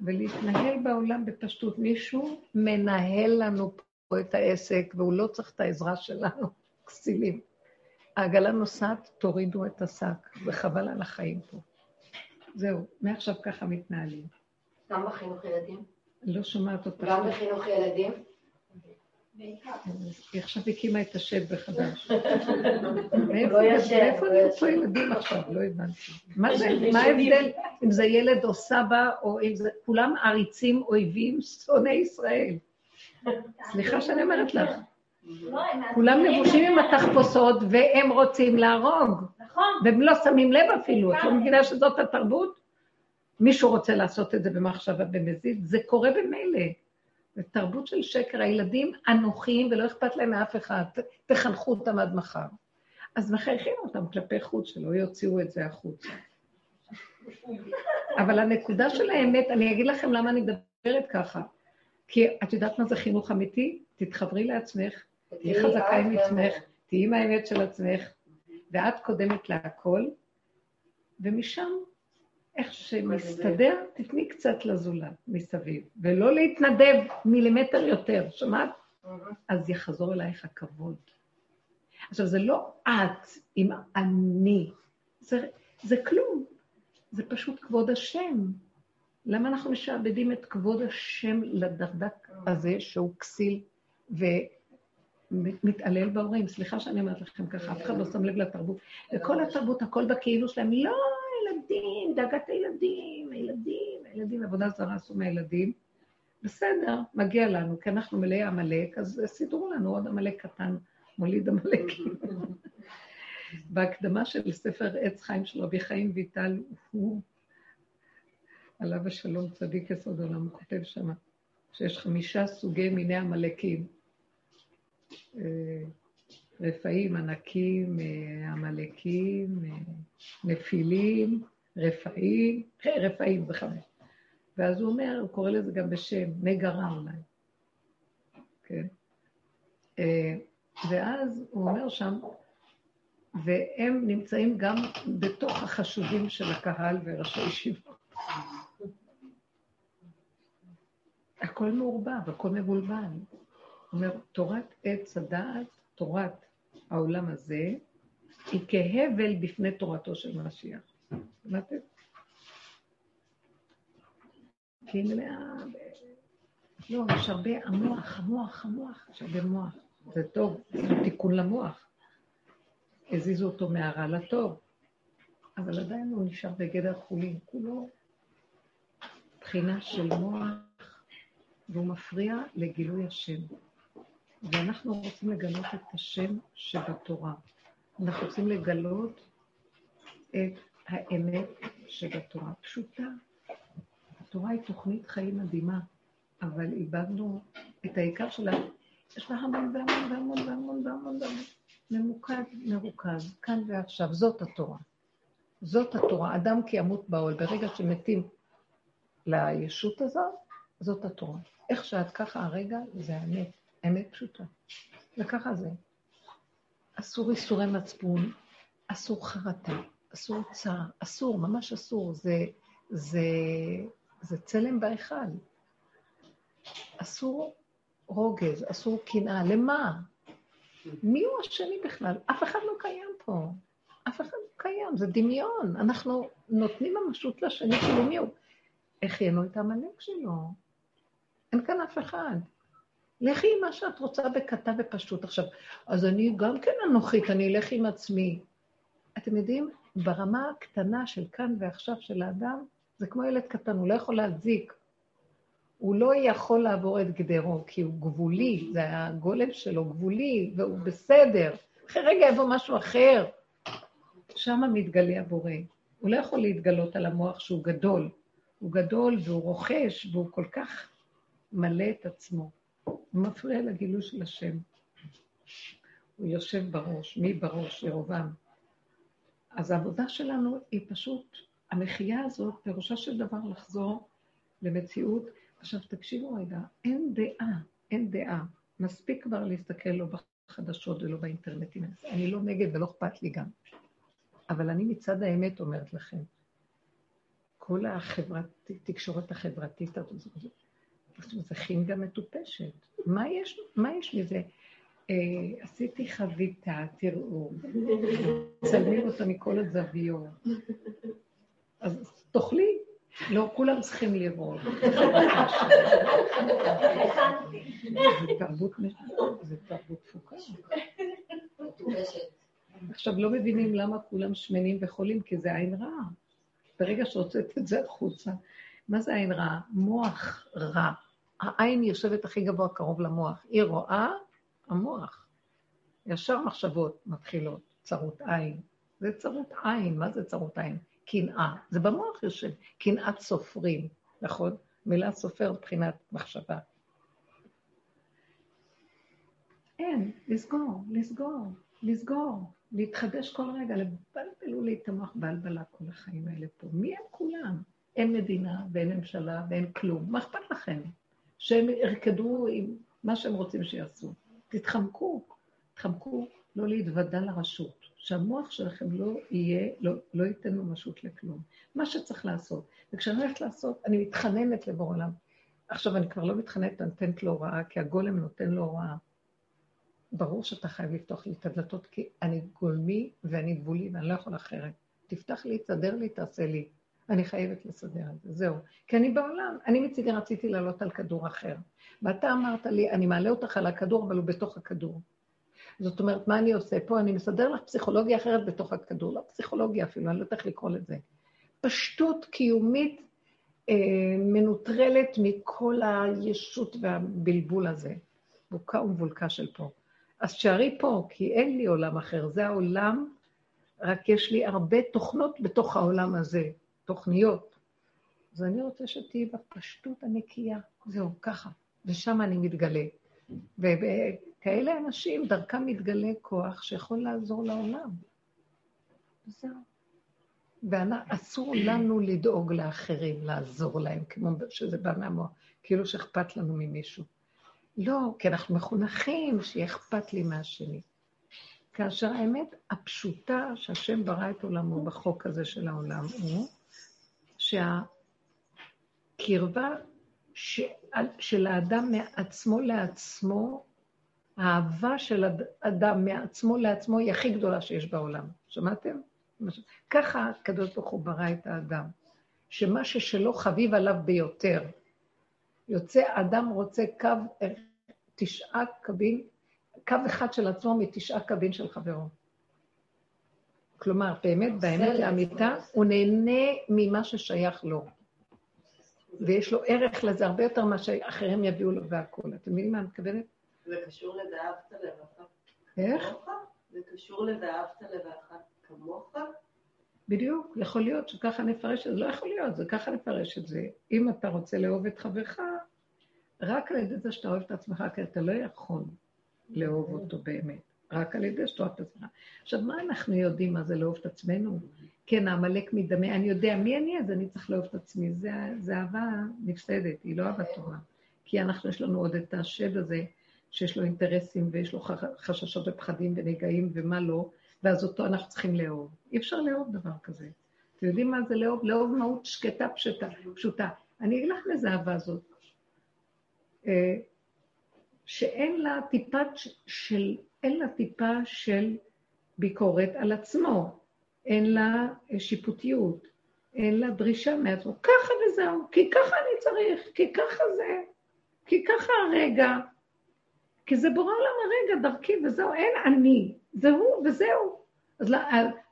ולהתנהל בעולם בפשטות. מישהו מנהל לנו פה את העסק, והוא לא צריך את העזרה שלנו, <laughs> כסילים. העגלה נוסעת, תורידו את השק, וחבל על החיים פה. זהו, מעכשיו ככה מתנהלים. גם בחינוך ילדים? לא שומעת אותך. גם בחינוך ילדים? היא עכשיו הקימה את השד בחדש. <laughs> לא מאיפה נמצאו ילדים עכשיו? לא הבנתי. מה ההבדל אם זה ילד או סבא, או אם זה, כולם עריצים, אויבים, שונאי ישראל. סליחה שאני אומרת לך. כולם לבושים עם התחפושות, והם רוצים להרוג. נכון. והם לא שמים לב אפילו. את לא מבינה שזאת התרבות? מישהו רוצה לעשות את זה במחשבה במזיד? זה קורה במילא. זו תרבות של שקר. הילדים אנוכיים ולא אכפת להם מאף אחד. תחנכו אותם עד מחר. אז מחייכים אותם כלפי חוץ, שלא יוציאו את זה החוצה. אבל הנקודה של האמת, אני אגיד לכם למה אני מדברת ככה. כי את יודעת מה זה חינוך אמיתי? תתחברי לעצמך, תהיי חזקה עם עצמך, תהיי עם האמת של עצמך, ואת קודמת להכל, ומשם איך שמסתדר, תתני קצת לזולת מסביב, ולא להתנדב מילימטר יותר, שמעת? אז יחזור אלייך הכבוד. עכשיו, זה לא את עם אני, זה, זה כלום, זה פשוט כבוד השם. למה אנחנו משעבדים את כבוד השם לדרדק הזה שהוא כסיל ומתעלל בהורים? סליחה שאני אומרת לכם ככה, אף אחד לא שם לב לתרבות. וכל התרבות, הכל בכאילו שלהם, לא, הילדים, דאגת הילדים, הילדים, הילדים, עבודה זרה עשו מהילדים. בסדר, מגיע לנו, כי אנחנו מלאי עמלק, אז סידרו לנו עוד עמלק קטן, מוליד עמלקים. <laughs> בהקדמה של ספר עץ חיים של רבי חיים ויטל, הוא, עליו השלום צדיק יסוד עולם, הוא כותב שמה, שיש חמישה סוגי מיני עמלקים. רפאים, ענקים, אה, עמלקים, אה, נפילים, רפאים, רפאים זה. ואז הוא אומר, הוא קורא לזה גם בשם, נגרה אולי. כן? אה, ואז הוא אומר שם, והם נמצאים גם בתוך החשובים של הקהל וראשי ישיבות. הכל מעורבב, הכל מבולבל. הוא אומר, תורת עץ הדעת, תורת העולם הזה, היא כהבל בפני תורתו של משיח. שמעתם? כי מלאה... לא, יש הרבה, המוח, המוח, המוח, יש הרבה מוח. זה טוב, זה תיקון למוח. הזיזו אותו מהרע לטוב, אבל עדיין הוא נשאר בגדר חולין. כולו בחינה של מוח, והוא מפריע לגילוי השם. ואנחנו רוצים לגלות את השם שבתורה. אנחנו רוצים לגלות את האמת שבתורה. פשוטה. התורה היא תוכנית חיים מדהימה, אבל איבדנו את העיקר שלה. יש לה המון והמון והמון והמון והמון. ממוקד, מרוכז, כאן ועכשיו. זאת התורה. זאת התורה. אדם כי ימות בעול. ברגע שמתים לישות הזאת, זאת התורה. איך שאת ככה הרגע, זה האמת. אמת פשוטה. וככה זה. אסור איסורי מצפון, אסור חרטה, אסור צער, אסור, ממש אסור. זה, זה, זה צלם בהיכל. אסור רוגז, אסור קנאה. למה? מי הוא השני בכלל? אף אחד לא קיים פה. אף אחד לא קיים, זה דמיון. אנחנו נותנים ממשות לשני, כאילו מי הוא? החיינו את העמלק שלו. אין כאן אף אחד. לכי עם מה שאת רוצה בקטן ופשוט. עכשיו, אז אני גם כן אנוכית, אני אלך עם עצמי. אתם יודעים, ברמה הקטנה של כאן ועכשיו של האדם, זה כמו ילד קטן, הוא לא יכול להזיק. הוא לא יכול לעבור את גדרו, כי הוא גבולי, זה הגולם שלו גבולי, והוא בסדר. אחרי רגע יבוא משהו אחר. שם מתגלה הבורא. הוא לא יכול להתגלות על המוח שהוא גדול. הוא גדול והוא רוכש, והוא כל כך מלא את עצמו. הוא מפריע לגילוי של השם. הוא יושב בראש, מי בראש? ירובעם. אז העבודה שלנו היא פשוט, המחייה הזאת, פירושה של דבר לחזור למציאות עכשיו תקשיבו רגע, אין דעה, אין דעה. מספיק כבר להסתכל לא בחדשות ולא באינטרנטים. אני לא נגד ולא אכפת לי גם. אבל אני מצד האמת אומרת לכם, כל החברת, תקשורת החברתית הזאת, זה חינגה מטופשת. מה יש, מה יש מזה? אה, עשיתי חביתה, תראו, צלמים אותה מכל הזוויות. אז תאכלי, לא כולם צריכים לראות. זה תרבות תפוקה. עכשיו, לא מבינים למה כולם שמנים וחולים, כי זה עין רעה. ברגע שהוצאת את זה החוצה, מה זה עין רעה? מוח רע. העין יושבת הכי גבוה קרוב למוח. היא רואה, המוח. ישר מחשבות מתחילות, צרות עין. זה צרות עין, מה זה צרות עין? קנאה. זה במוח יושב, קנאת סופרים, נכון? מילה סופר מבחינת מחשבה. אין, לסגור, לסגור, לסגור, להתחדש כל רגע, לבלבל ולהתמח בלבלה כל החיים האלה פה. מי הם כולם? אין מדינה ואין ממשלה ואין כלום. מה אכפת לכם? שהם ירקדו עם מה שהם רוצים שיעשו. תתחמקו, תתחמקו לא להתוודע לרשות. שהמוח שלכם לא יהיה, לא, לא ייתן ממשות לכלום. מה שצריך לעשות. וכשאני הולכת לעשות, אני מתחננת לבורא עולם. עכשיו, אני כבר לא מתחננת, אני נותנת לו הוראה, כי הגולם נותן לו הוראה. ברור שאתה חייב לפתוח לי את הדלתות, כי אני גולמי ואני גבולי ואני לא יכול אחרת. תפתח לי, תסדר לי, תעשה לי. אני חייבת לסדר את זה, זהו. כי אני בעולם, אני מצידי רציתי לעלות על כדור אחר. ואתה אמרת לי, אני מעלה אותך על הכדור, אבל הוא בתוך הכדור. זאת אומרת, מה אני עושה פה? אני מסדר לך פסיכולוגיה אחרת בתוך הכדור, לא פסיכולוגיה אפילו, אני לא יודעת איך לקרוא לזה. פשטות קיומית אה, מנוטרלת מכל הישות והבלבול הזה. בוקה ומבולקה של פה. אז שערי פה, כי אין לי עולם אחר, זה העולם, רק יש לי הרבה תוכנות בתוך העולם הזה, תוכניות. אז אני רוצה שתהיי בפשטות הנקייה, זהו, ככה, ושם אני מתגלה. וכאלה אנשים, דרכם מתגלה כוח שיכול לעזור לעולם. זהו. ואסור לנו לדאוג לאחרים, לעזור להם, כמו שזה בא מהמוח, כאילו שאכפת לנו ממישהו. לא, כי אנחנו מחונכים שיהיה אכפת לי מהשני. כאשר האמת הפשוטה שהשם ברא את עולמו בחוק הזה של העולם הוא שהקרבה של האדם מעצמו לעצמו, האהבה של אדם מעצמו לעצמו היא הכי גדולה שיש בעולם. שמעתם? ככה הקדוש ברוך הוא ברא את האדם, שמה ששלו חביב עליו ביותר. יוצא, אדם רוצה קו, תשעה קווים, קו אחד של עצמו מתשעה קווים של חברו. כלומר, באמת, באמת לאמיתה, הוא נהנה ממה ששייך לו. ויש לו ערך לזה הרבה יותר ממה שאחרים יביאו לו והכול. אתם מבינים מה אני מתכוונת? זה קשור לדאבת לבך. איך? זה קשור לדאבת לבך כמוך? בדיוק, יכול להיות שככה נפרש את זה, לא יכול להיות, זה ככה נפרש את זה. אם אתה רוצה לאהוב את חברך, רק על ידי זה שאתה אוהב את עצמך, כי אתה לא יכול לאהוב אותו באמת, רק על ידי שאתה אוהב את עצמך. עכשיו, מה אנחנו יודעים מה זה לאהוב את עצמנו? כן, העמלק מדמה, אני יודע מי אני, אז אני צריך לאהוב את עצמי. זה, זה אהבה נפסדת, היא לא אהבה טובה. כי אנחנו, יש לנו עוד את השד הזה, שיש לו אינטרסים ויש לו חששות ופחדים ונגעים ומה לא, ואז אותו אנחנו צריכים לאהוב. אי אפשר לאהוב דבר כזה. אתם יודעים מה זה לאהוב? לאהוב מהות שקטה פשוטה. פשוטה. אני אגיד לך איזה אהבה הזאת. אה, שאין לה טיפה של, אין לה טיפה של ביקורת על עצמו. אין לה אה, שיפוטיות, אין לה דרישה מעצמו. ככה וזהו, כי ככה אני צריך, כי ככה זה, כי ככה הרגע, כי זה בורא עולם הרגע דרכי וזהו, אין אני, זה הוא וזהו. אז לא,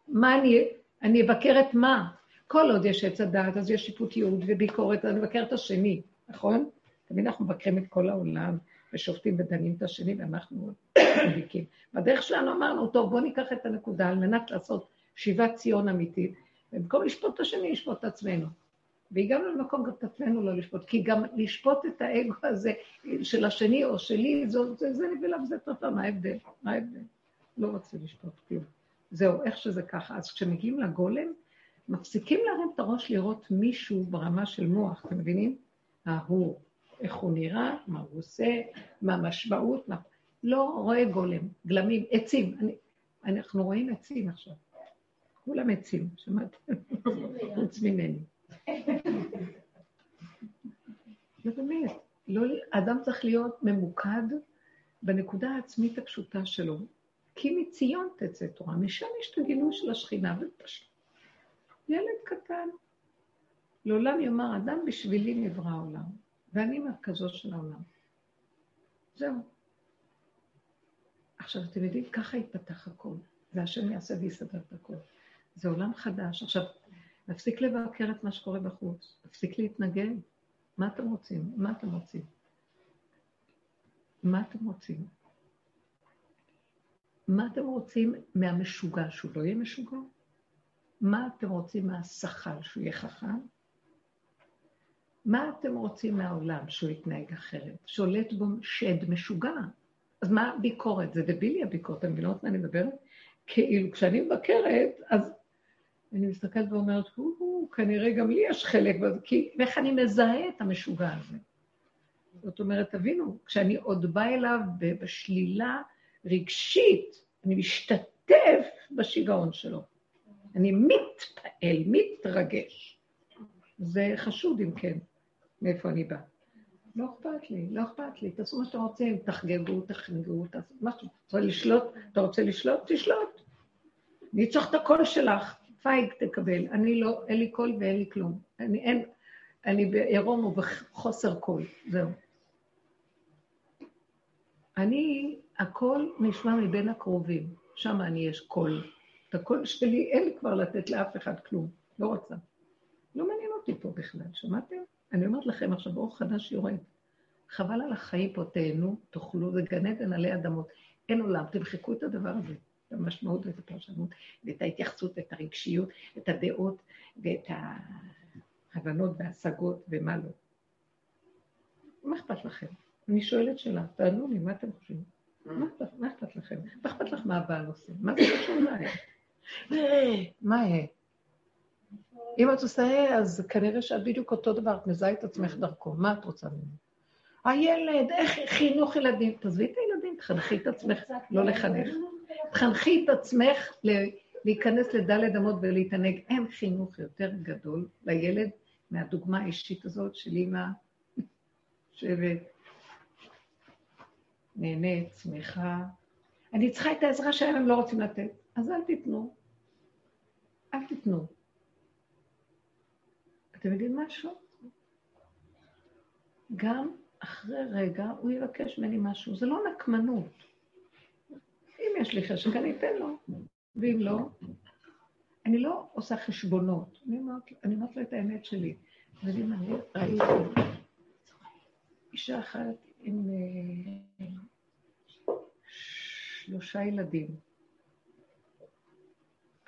מה אני, אני אבקר את מה? כל עוד יש עץ הדעת, אז יש שיפוטיות וביקורת, אני אבקר את השני, נכון? תמיד אנחנו מבקרים את כל העולם, ושופטים ודנים את השני, ואנחנו מדליקים. בדרך שלנו אמרנו, טוב, בואו ניקח את הנקודה על מנת לעשות שיבת ציון אמיתית, ובמקום לשפוט את השני, לשפוט את עצמנו. והגענו למקום גם את עצמנו לא לשפוט, כי גם לשפוט את האגו הזה של השני או שלי, זה, זה, זה נבלה וזה טובה, מה ההבדל? מה ההבדל? לא רוצה לשפוט כלום. זהו, איך שזה ככה. אז כשמגיעים לגולם, מפסיקים להרים את הראש לראות מישהו ברמה של מוח, אתם מבינים? ההוא, איך הוא נראה, מה הוא עושה, מה המשמעות, מה... לא רואה גולם, גלמים, עצים. אני, אנחנו רואים עצים עכשיו. כולם עצים, שמעתם? חוץ ממני. זה באמת, לא, אדם צריך להיות ממוקד בנקודה העצמית הפשוטה שלו. כי מציון תצא תורה, משם יש את הגילוי של השכינה, ופשוט. ילד קטן. לעולם יאמר, אדם בשבילי נברא העולם, ואני מרכזו של העולם. זהו. עכשיו, אתם יודעים, ככה יתפתח הכל, והשם יעשה ויסדר את הכל. זה עולם חדש. עכשיו, נפסיק לבקר את מה שקורה בחוץ, נפסיק להתנגד. מה אתם רוצים? מה אתם רוצים? מה אתם רוצים? מה אתם רוצים מהמשוגע, שהוא לא יהיה משוגע? מה אתם רוצים מהשכר, שהוא יהיה חכם? מה אתם רוצים מהעולם, שהוא יתנהג אחרת? שולט בו שד משוגע. אז מה הביקורת? זה דבילי הביקורת, אני מבינות מה אני מדברת? כאילו, כשאני מבקרת, אז אני מסתכלת ואומרת, הוא, כנראה גם לי יש חלק, כי, ואיך אני מזהה את המשוגע הזה? זאת אומרת, תבינו, כשאני עוד באה אליו בשלילה רגשית, אני משתתף בשיגעון שלו. אני מתפעל, מתרגש. זה חשוד אם כן, מאיפה אני באה. לא אכפת לי, לא אכפת לי, תעשו מה שאתם רוצים, תחגגו, תחגגו, תעשו מה שאתם רוצים. לשלוט, אתה רוצה לשלוט? תשלוט. אני צריך את הקול שלך, פייג תקבל. אני לא, אין לי קול ואין לי כלום. אני אין, אני בעירום ובחוסר קול, זהו. אני, הקול נשמע מבין הקרובים, שם אני יש קול. את הקול שלי אין לי כבר לתת לאף אחד כלום, לא רוצה. לא מעניין אותי פה בכלל, שמעתם? אני אומרת לכם עכשיו, אור חדש יורד. חבל על החיים פה, תהנו, תאכלו, זה גן עדן עלי אדמות. אין עולם, תמחקו את הדבר הזה, את המשמעות ואת הפרשנות, ואת ההתייחסות, ואת הרגשיות, את הדעות, ואת ההבנות וההשגות, ומה לא. מה אכפת לכם? אני שואלת שאלה, תענו לי, מה אתם חושבים? מה אכפת לכם? מה אכפת לך מה הבעל עושה? מה זה קשור אליי? מה יהיה? אם את עושה אז כנראה שאת בדיוק אותו דבר, את מזהה את עצמך דרכו. מה את רוצה ממנו? הילד, איך חינוך ילדים? תעזבי את הילדים, תחנכי את עצמך, לא לחנך. תחנכי את עצמך להיכנס לדלת אמות ולהתענג. אין חינוך יותר גדול לילד מהדוגמה האישית הזאת של אימא יושבת, נהנית, שמחה. אני צריכה את העזרה שלהם, הם לא רוצים לתת. אז אל תיתנו. אל תיתנו. אתם יודעים משהו? גם אחרי רגע הוא יבקש ממני משהו. זה לא נקמנות. אם יש לי חשק, אני אתן לו, ואם לא, אני לא עושה חשבונות. אני אומרת, אני אומרת לו את האמת שלי. אתם יודעים, אישה אחת עם אה, שלושה ילדים.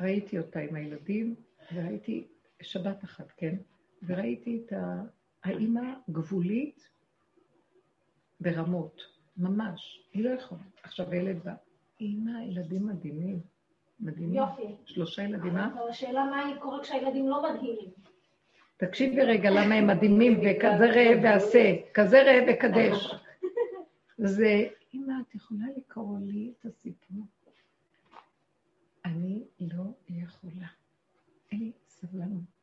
ראיתי אותה עם הילדים, וראיתי, שבת אחת, כן? וראיתי את האימא גבולית ברמות, ממש. היא לא יכולה. עכשיו הילד בא, אימא, ילדים מדהימים. מדהימים. יופי. שלושה ילדים, מה? אבל השאלה מה קורה כשהילדים לא מדהימים. תקשיבי רגע למה הם מדהימים, וכזה ראה ועשה, כזה ראה וקדש. זה, אמא, את יכולה לקרוא לי את הסיפור? אני לא יכולה. אין לי סבלנות.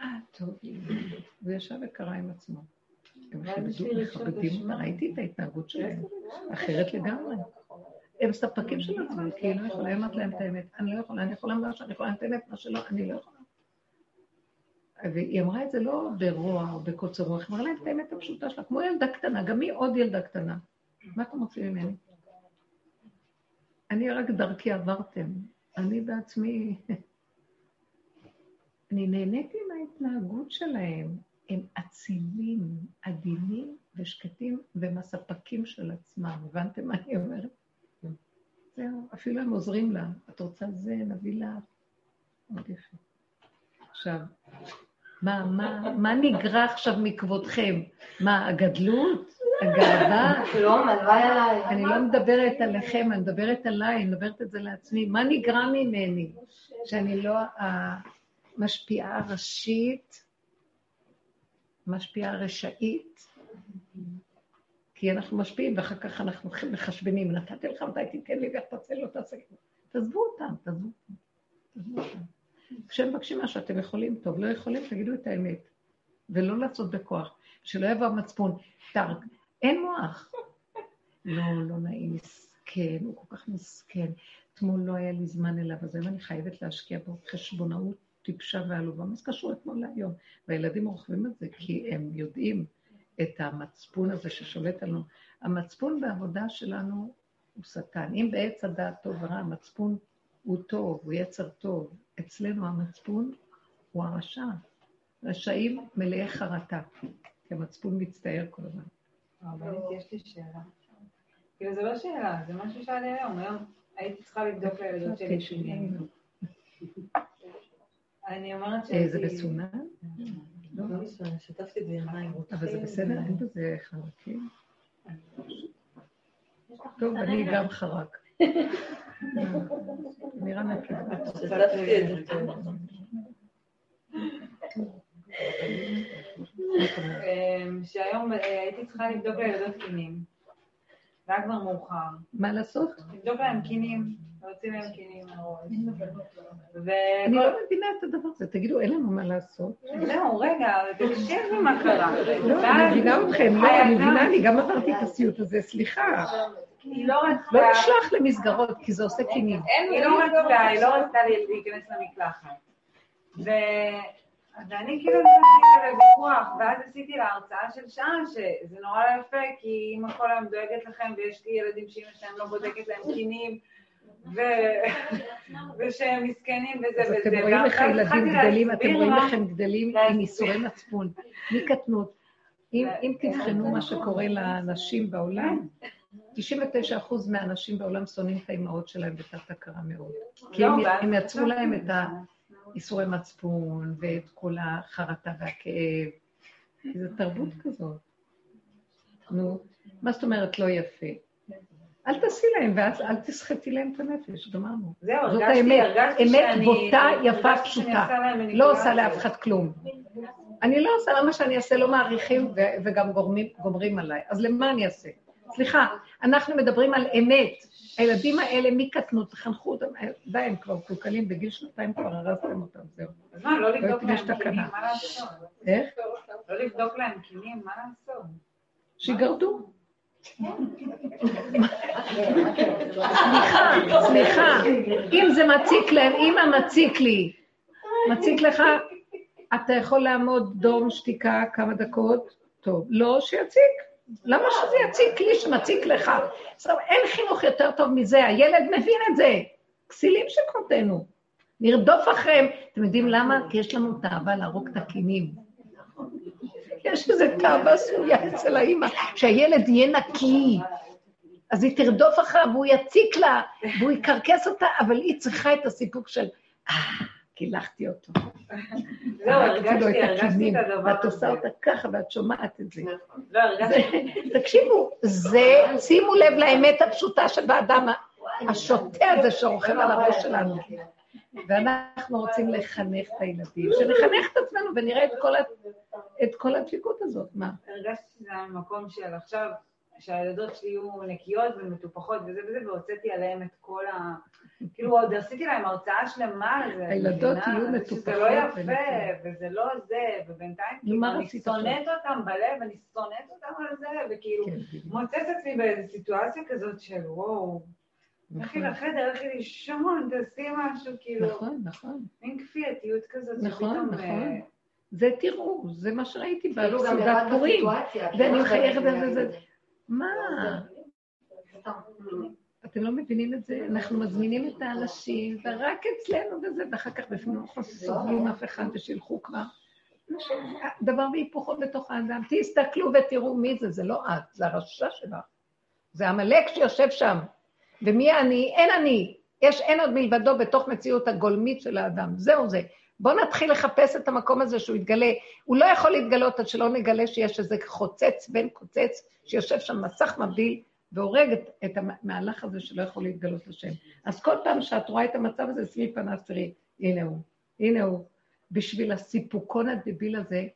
אה, טוב לי. הוא ישב וקרא עם עצמו. הם מכבדים ראיתי את ההתנהגות שלהם, אחרת לגמרי. הם ספקים של עצמם, כי היא לא יכולה, היא אמרת להם את האמת. אני לא יכולה, אני יכולה מה שאני יכולה, את מה שלא, אני לא יכולה. והיא אמרה את זה לא ברוע או בקוצר רוח, היא אמרה להם את האמת הפשוטה שלה, כמו ילדה קטנה, גם היא עוד ילדה קטנה. מה אתם רוצים ממני? אני רק דרכי עברתם. אני בעצמי, <laughs> אני נהניתי מההתנהגות שלהם. הם אצילים, עדינים ושקטים, והם הספקים של עצמם. הבנתם מה אני אומרת? זהו, אפילו הם עוזרים לה. את רוצה זה, נביא לך. מאוד יפה. עכשיו, מה, מה, מה נגרע עכשיו מכבודכם? מה, הגדלות? הגאווה? כלום, הלוואי עליי. אני לא מדברת עליכם, אני מדברת עליי, אני מדברת את זה לעצמי. מה נגרע ממני? שאני לא המשפיעה הראשית משפיעה רשאית, כי אנחנו משפיעים ואחר כך אנחנו מחשבנים, נתתי לך מתי תיתן לי ואיך תעשה לו, תעשה. תעזבו אותם, תעזבו אותם. תעזבו אותם. כשהם מבקשים מה שאתם יכולים, טוב, לא יכולים, תגידו את האמת. ולא לעשות בכוח. שלא יבוא המצפון, אין מוח. לא, לא נעים, מסכן, הוא כל כך מסכן. אתמול לא היה לי זמן אליו, אז היום אני חייבת להשקיע בו חשבונאות טיפשה ועלובה. מה זה קשור אתמול להיום? והילדים רוכבים את זה, כי הם יודעים את המצפון הזה ששולט עלינו. המצפון בעבודה שלנו הוא שטן. אם בעץ הדעת טוב ורע, המצפון הוא טוב, הוא יצר טוב. אצלנו המצפון הוא הרשע. רשעים מלאי חרטה, כי המצפון מצטער כל הזמן. הרבנית, יש לי שאלה. כאילו, זה לא שאלה, זה משהו שהיה לי היום. היום הייתי צריכה לבדוק לילדות שלי שונים. <laughs> אני אומרת ש... אה, זה בסונן? לא, שתפתי את זה עם מים. אבל זה בסדר, אין בזה חרקים. טוב, אני גם חרק. נראה נקי. שתפתי את זה. אמ, שהיום אה, הייתי צריכה לבדוק לילדות קינים. והיה כבר מאוחר. מה לעשות? לבדוק להם קינים, להוציא להם קינים מהראש. אני לא מבינה את הדבר הזה. תגידו, אין לנו מה לעשות. זהו, רגע, תקשיבי מה קרה. לא, אני מבינה אתכם, לא, אני מבינה, אני גם עברתי את הסיוט הזה, סליחה. היא לא רצתה... לא נשלח למסגרות, כי זה עושה קינים. היא לא רצתה, היא לא רצתה להיכנס למקלחת. ואני כאילו נכנסתי לוויכוח, ואז עשיתי לה הרצאה של שעה, שזה נורא לא יפה, כי אימא כל היום דואגת לכם, ויש לי ילדים שאימא שלהם לא בודקת להם קינים, ושהם מסכנים וזה וזה. אתם רואים איך הילדים גדלים, אתם רואים איך הם גדלים עם ייסורי מצפון, מקטנות. אם תבחנו מה שקורה לנשים בעולם, 99% מהאנשים בעולם שונאים את האימהות שלהם בתת הכרה מאוד. כי הם יצרו להם את ה... איסורי מצפון, ואת כל החרטה והכאב. זו תרבות כזאת. נו, מה זאת אומרת לא יפה? אל תעשי להם, ואז אל תסחטי להם את הנפש, גמרנו. זהו, הרגשתי, הרגשתי שאני... אמת בוטה, יפה, פשוטה. לא עושה לאף אחד כלום. אני לא עושה, למה שאני אעשה? לא מעריכים וגם גומרים עליי. אז למה אני אעשה? סליחה, אנחנו מדברים על אמת. הילדים האלה מקטנות, תחנכו אותם, די, הם כבר קלקלים, בגיל שנתיים כבר הרסתם אותם, זהו. מה, לא לבדוק להם קינים, מה לעשות? איך? לא לבדוק להם קינים, מה לעשות? שיגרדו. סליחה, סליחה, אם זה מציק להם, אמא מציק לי, מציק לך, אתה יכול לעמוד דום שתיקה כמה דקות? טוב. לא, שיציק. למה שזה יציק לי שמציק לך? אין חינוך יותר טוב מזה, הילד מבין את זה. כסילים שכמותנו. נרדוף אחריהם. אתם יודעים למה? כי יש לנו תאווה להרוג את הקינים. יש איזו תאווה סמויה אצל האימא, שהילד יהיה נקי. אז היא תרדוף אחריו והוא יציק לה, והוא יקרקס אותה, אבל היא צריכה את הסיפוק של, אה, קילחתי אותו. זהו, הרגשתי, הרגשתי את הדבר הזה. ואת עושה אותה ככה ואת שומעת את זה. לא, הרגשתי. תקשיבו, זה, שימו לב לאמת הפשוטה שבאדם השוטה הזה שרוכב על הראש שלנו. ואנחנו רוצים לחנך את הילדים, שנחנך את עצמנו ונראה את כל הדפיקות הזאת, מה? הרגשתי שזה המקום של עכשיו, שהילדות שלי יהיו נקיות ומטופחות וזה וזה, והוצאתי עליהם את כל ה... כאילו, עוד עשיתי להם הרצאה שלמה על זה. הילדות יהיו מטופחות. שזה לא יפה, וזה לא זה, ובינתיים כאילו, אני שונאת אותם בלב, אני שונאת אותם על זה, וכאילו, כן, מוצאת עצמי באיזו סיטואציה כזאת של וואו, לכי נכון. לחדר, לכי לישון, תעשי משהו, כאילו, נכון, נכון. מין כפייתיות כזאת, נכון, שפתאום... נכון. אה, זה תראו, זה מה שראיתי כאילו לבד פורים. ואני לא מחייכת את זה. מה? אתם לא מבינים את זה? אנחנו מזמינים את האנשים, ורק אצלנו וזה, ואחר כך בפנים סובלים אף אחד ושילכו כבר. דבר והיפוכו בתוך האדם. תסתכלו ותראו מי זה, זה לא את, זה הרשע שלך. זה עמלק שיושב שם. ומי אני? אין אני. יש אין עוד מלבדו בתוך מציאות הגולמית של האדם. זהו זה. בואו נתחיל לחפש את המקום הזה שהוא יתגלה. הוא לא יכול להתגלות עד שלא נגלה שיש איזה חוצץ, בן קוצץ, שיושב שם מסך מבדיל והורג את, את המהלך הזה שלא יכול להתגלות השם. אז כל פעם שאת רואה את המצב הזה, שימי פנס, תראי, הנה הוא, הנה הוא. בשביל הסיפוקון הדביל הזה,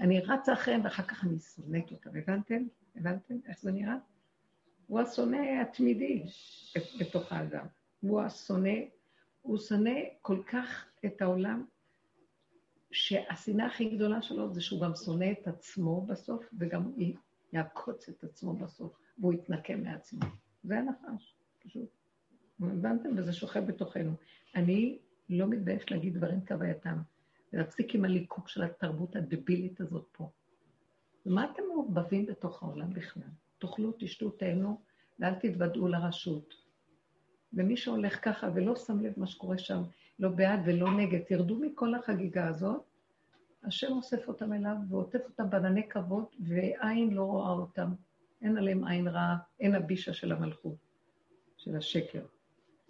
אני רצה אחריהם ואחר כך אני שונאת אותם. הבנתם? הבנתם איך זה נראה? הוא השונא התמידי בתוך האדם. הוא השונא, הוא שונא כל כך את העולם, שהשנאה הכי גדולה שלו זה שהוא גם שונא את עצמו בסוף, וגם יעקוץ את עצמו בסוף, והוא יתנקם מעצמו. זה הנחש, פשוט. הבנתם? וזה שוכב בתוכנו. אני לא מתבייש להגיד דברים כהווייתם, ולהפסיק עם הליקוק של התרבות הדבילית הזאת פה. ומה אתם מעורבבים בתוך העולם בכלל? תאכלו, תשתו, תהנו, ואל תתוודעו לרשות. ומי שהולך ככה ולא שם לב מה שקורה שם, לא בעד ולא נגד, תרדו מכל החגיגה הזאת, השם אוסף אותם אליו ועוטף אותם בענני כבוד, ועין לא רואה אותם. אין עליהם עין רעה, אין הבישה של המלכות, של השקר.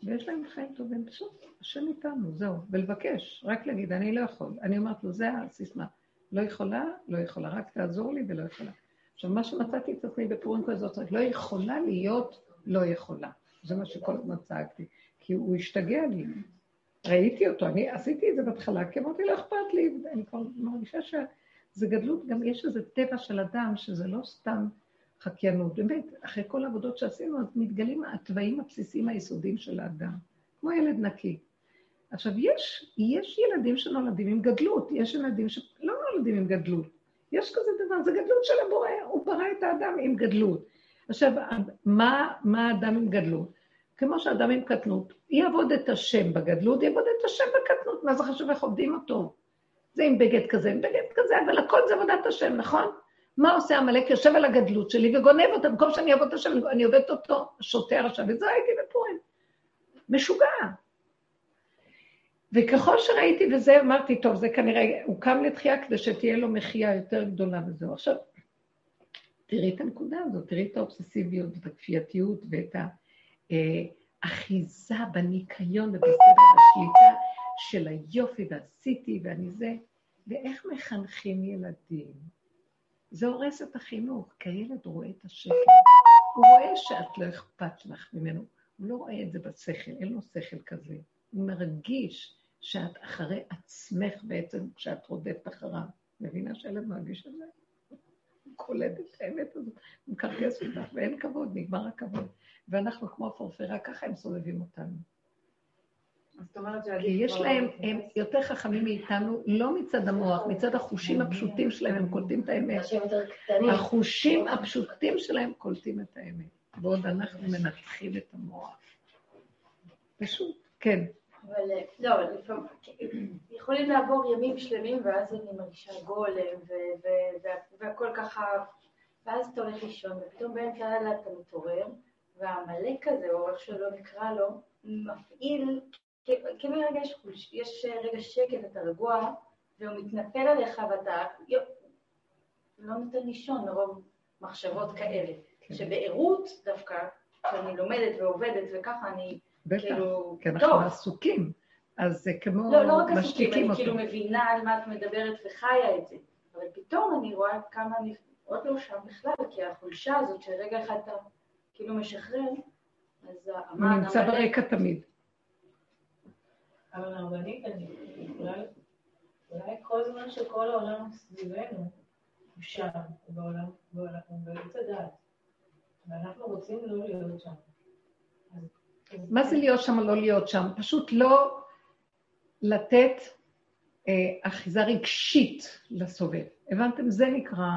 ויש להם חיים טובים, פשוט השם איתנו, זהו. ולבקש, רק להגיד, אני לא יכול. אני אומרת לו, זה הסיסמה. לא יכולה, לא יכולה, רק תעזור לי ולא יכולה. עכשיו, מה שמצאתי את עצמי בפורים כזאת, לא יכולה להיות לא יכולה. זה מה שכל הזמן צעקתי. כי הוא השתגע לי. ראיתי אותו, אני עשיתי את זה בהתחלה, כי אמרתי, לא אכפת לי, אני כבר מרגישה שזה גדלות, גם יש איזה טבע של אדם, שזה לא סתם חקיינות. באמת, אחרי כל העבודות שעשינו, אז מתגלים התוואים הבסיסיים היסודיים של האדם, כמו ילד נקי. עכשיו, יש, יש ילדים שנולדים עם גדלות, יש ילדים שלא נולדים עם גדלות. יש כזה דבר, זה גדלות של הבורא, הוא ברא את האדם עם גדלות. עכשיו, מה, מה האדם עם גדלות? כמו שאדם עם קטנות, יעבוד את השם בגדלות, יעבוד את השם בקטנות, מה זה חשוב איך עובדים אותו? זה עם בגד כזה, עם בגד כזה, אבל הכל זה עבודת השם, נכון? מה עושה עמלק? יושב על הגדלות שלי וגונב אותה, במקום שאני אעבוד את השם, אני עובדת אותו שוטר עכשיו, וזה הייתי בפורים. משוגע. וככל שראיתי וזה, אמרתי, טוב, זה כנראה, הוא קם לתחייה כדי שתהיה לו מחייה יותר גדולה וזהו. עכשיו, תראי את הנקודה הזאת, תראי את האובססיביות ואת הכפייתיות ואת האחיזה בניקיון ובסדר השליטה של היופי ועשיתי ואני זה, ואיך מחנכים ילדים. זה הורס את החינוך, כי הילד רואה את השקר. הוא רואה שאת לא אכפת לך ממנו. הוא לא רואה את זה בשכל, אין לו שכל כזה. הוא מרגיש שאת אחרי עצמך בעצם, כשאת רודפת אחריו. מבינה שהילד מרגיש את זה? הוא קולט את האמת הזאת, הוא מקרקס אותך, ואין כבוד, נגמר הכבוד. ואנחנו כמו הפורפרה, ככה הם סובבים אותנו. כי יש להם, הם יותר חכמים מאיתנו, לא מצד המוח, מצד החושים הפשוטים שלהם, הם קולטים את האמת. החושים הפשוטים שלהם קולטים את האמת, בעוד אנחנו מנתחים את המוח. פשוט, כן. אבל לא, אבל לפעמים, <clears throat> יכולים לעבור ימים שלמים, ואז אני מרגישה גולם, והכל ככה, ואז אתה הולך לישון, ופתאום באמצע הלילה אתה מתעורר, והעמלק הזה, או איך שלא נקרא לו, מפעיל כאילו רגע יש, יש רגע שקט, אתה רגוע, והוא מתנפל עליך ואתה לא נותן לישון מרוב מחשבות כאלה. כן. שבערות דווקא, כשאני לומדת ועובדת וככה, אני בטח, כאילו... כי אנחנו. עסוקים, אז זה כמו לא, לא רק עסוקים, אני אותו. כאילו מבינה על מה את מדברת וחיה את זה. אבל פתאום אני רואה כמה אני עוד לא שם בכלל, כי החולשה הזאת שרגע אחד אתה כאילו משחרר, אז המן... הוא נמצא ברקע תמיד. אבל הרבנית, אני אולי, אולי כל זמן שכל העולם סביבנו הוא שם, בעולם, בעולם, בעץ הדעת, ואנחנו רוצים לא להיות שם. מה זה להיות שם או לא להיות שם? פשוט לא לתת אה, אחיזה רגשית לסובב. הבנתם? זה נקרא,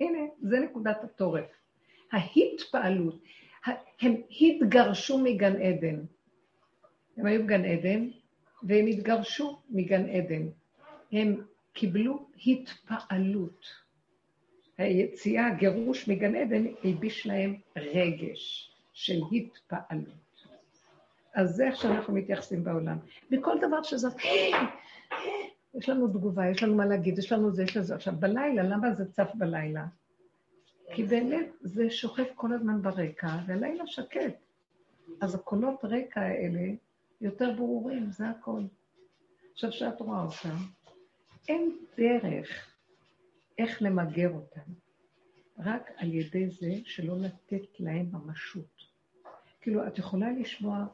הנה, זה נקודת התורף. ההתפעלות, הם התגרשו מגן עדן. הם היו בגן עדן, והם התגרשו מגן עדן. הם קיבלו התפעלות. היציאה, הגירוש מגן עדן, הלביש להם רגש של התפעלות. אז זה איך שאנחנו מתייחסים בעולם. בכל דבר שזאת, יש לנו תגובה, יש לנו מה להגיד, יש לנו זה, יש לנו זה. עכשיו, בלילה, למה זה צף בלילה? כי באמת זה שוכב כל הזמן ברקע, והלילה שקט. אז הקולות רקע האלה יותר ברורים, זה הכל. עכשיו, כשאת רואה אותם, אין דרך איך למגר אותם, רק על ידי זה שלא לתת להם ממשות. כאילו, את יכולה לשמוע,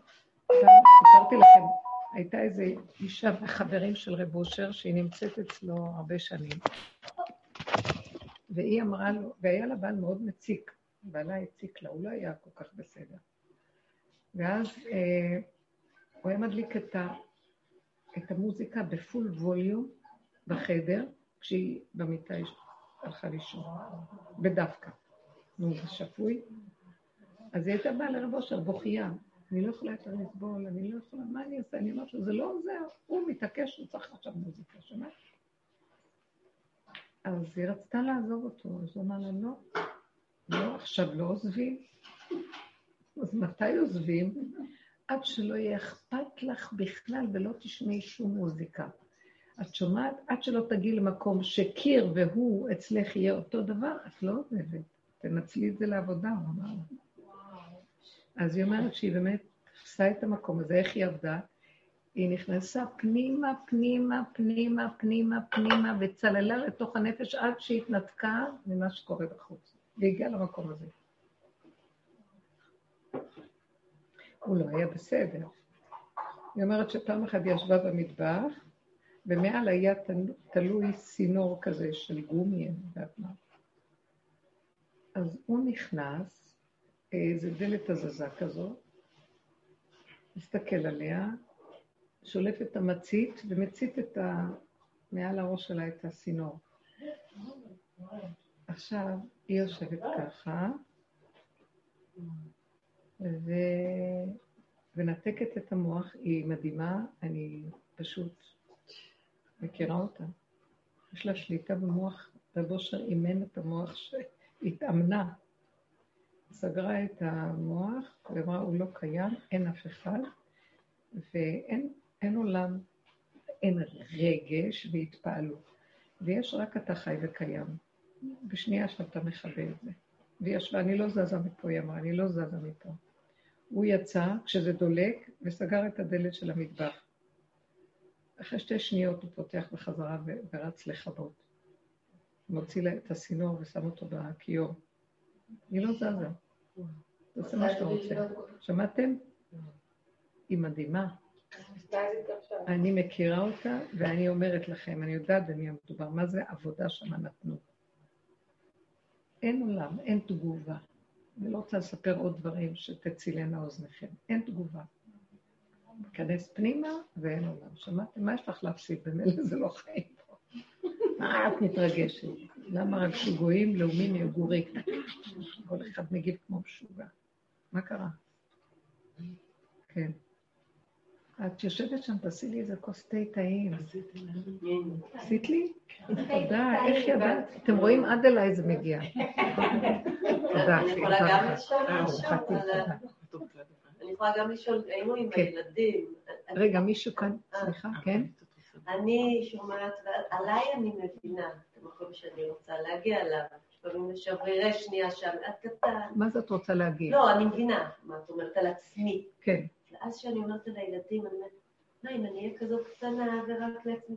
סיפרתי לכם, הייתה איזו אישה וחברים של רב אושר, שהיא נמצאת אצלו הרבה שנים. והיא אמרה לו, והיה לה בעל מאוד מציק, בעלה הציק לה, הוא לא היה כל כך בסדר. ואז אה, הוא היה מדליק את, ה, את המוזיקה בפול ווליום בחדר, כשהיא במיטה הלכה לישון, בדווקא. נו, זה שפוי. אז היא הייתה באה לרב אושר, בוכייה. אני לא יכולה יותר לסבול, אני לא יכולה, מה אני אעשה? אני אומרת לו, זה לא עוזר, הוא מתעקש, הוא צריך עכשיו מוזיקה, שמעת? אז היא רצתה לעזוב אותו, אז הוא אמר לה, לא, לא, עכשיו לא עוזבים. אז מתי עוזבים? עד שלא יהיה אכפת לך בכלל ולא תשמעי שום מוזיקה. את שומעת? עד שלא תגיעי למקום שקיר והוא אצלך יהיה אותו דבר, את לא עוזבת. תנצלי את זה לעבודה, הוא אמר לה. אז היא אומרת שהיא באמת תפסה את המקום הזה, איך היא עבדה? היא נכנסה פנימה, פנימה, פנימה, פנימה, פנימה, וצללה לתוך הנפש עד שהתנתקה ממה שקורה בחוץ. והגיעה למקום הזה. הוא לא היה בסדר. היא אומרת שפעם אחת היא ישבה במטבח, ומעל היה תלוי צינור כזה של גומי, אני יודעת מה. אז הוא נכנס, איזה דלת הזזה כזאת, מסתכל עליה, שולף את המצית ומצית את ה... מעל הראש שלה את הצינור. עכשיו, היא יושבת ככה, ו... ונתקת את המוח, היא מדהימה, אני פשוט מכירה אותה. יש לה שליטה במוח, רבושר אימן את המוח שהתאמנה. סגרה את המוח ואמרה, הוא לא קיים, אין אף אחד, ואין אין עולם, אין רגש והתפעלות. ויש רק אתה חי וקיים. בשנייה שאתה מכבה את זה. והיא ישבה, אני לא זזה מפה, היא אמרה, אני לא זזה מפה. הוא יצא כשזה דולק וסגר את הדלת של המטבח. אחרי שתי שניות הוא פותח בחזרה ורץ לכבות. מוציא לה את הסינור ושם אותו בכיור. היא לא זזה. תעשה מה שאתה רוצה. שמעתם? היא מדהימה. אני מכירה אותה, ואני אומרת לכם, אני יודעת במי המדובר, מה זה עבודה שמה נתנו. אין עולם, אין תגובה. אני לא רוצה לספר עוד דברים שתצילנה אוזניכם. אין תגובה. להיכנס פנימה ואין עולם. שמעתם? מה יש לך להפסיד? במילא זה לא חיים פה. מה את מתרגשת? למה רק שוגויים לאומים יגורי? כל אחד מגיב כמו משוגע. מה קרה? כן. את יושבת שם, תעשי לי איזה כוס תה טעים. עשית לי? תודה, איך ידעת? אתם רואים עד אליי זה מגיע. תודה. אני יכולה גם לשאול משהו? אני יכולה גם לשאול, היינו עם כן. הילדים. רגע, מישהו כאן, סליחה, כן? אני שומעת, ועליי אני מבינה את המקום שאני רוצה להגיע אליו. לפעמים יש שברירי שנייה שם, את קטן. מה זה את רוצה להגיד? לא, אני מבינה מה את אומרת על עצמי. כן. ואז כשאני אומרת על הילדים, אני אומרת, מה אם אני אהיה כזאת קטנה ורק לעצמי,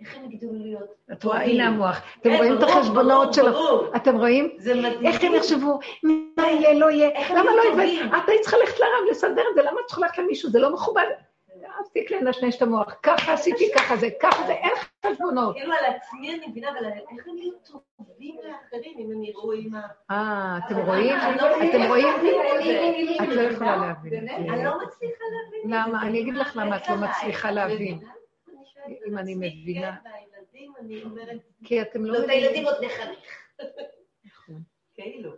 איך הם יגדלו להיות? את רואה, הנה המוח. אתם כן, רואים את החשבונות שלו? אתם רואים? זה מדהים. איך הם יחשבו, מה יהיה, לא יהיה, למה לא? יהיה? את היית צריכה ללכת לרב לסדר את זה, למה את צריכה ללכת למישהו? זה לא מכובד. תפסיק לנשנש את המוח, ככה עשיתי, ככה זה, ככה זה, אין חשבונות. כאילו על עצמי אני מבינה, אבל איך הם יהיו טובים לאחרים אם הם יראו עם ה... אה, אתם רואים? לא אתם רואים? איך את לא יכולה להבין. אני לא מצליחה להבין. למה? אני אגיד לך למה את לא מצליחה להבין. אם אני מבינה. כן, כי אתם לא לא, את. הילדים עוד נחנך. נכון. כאילו.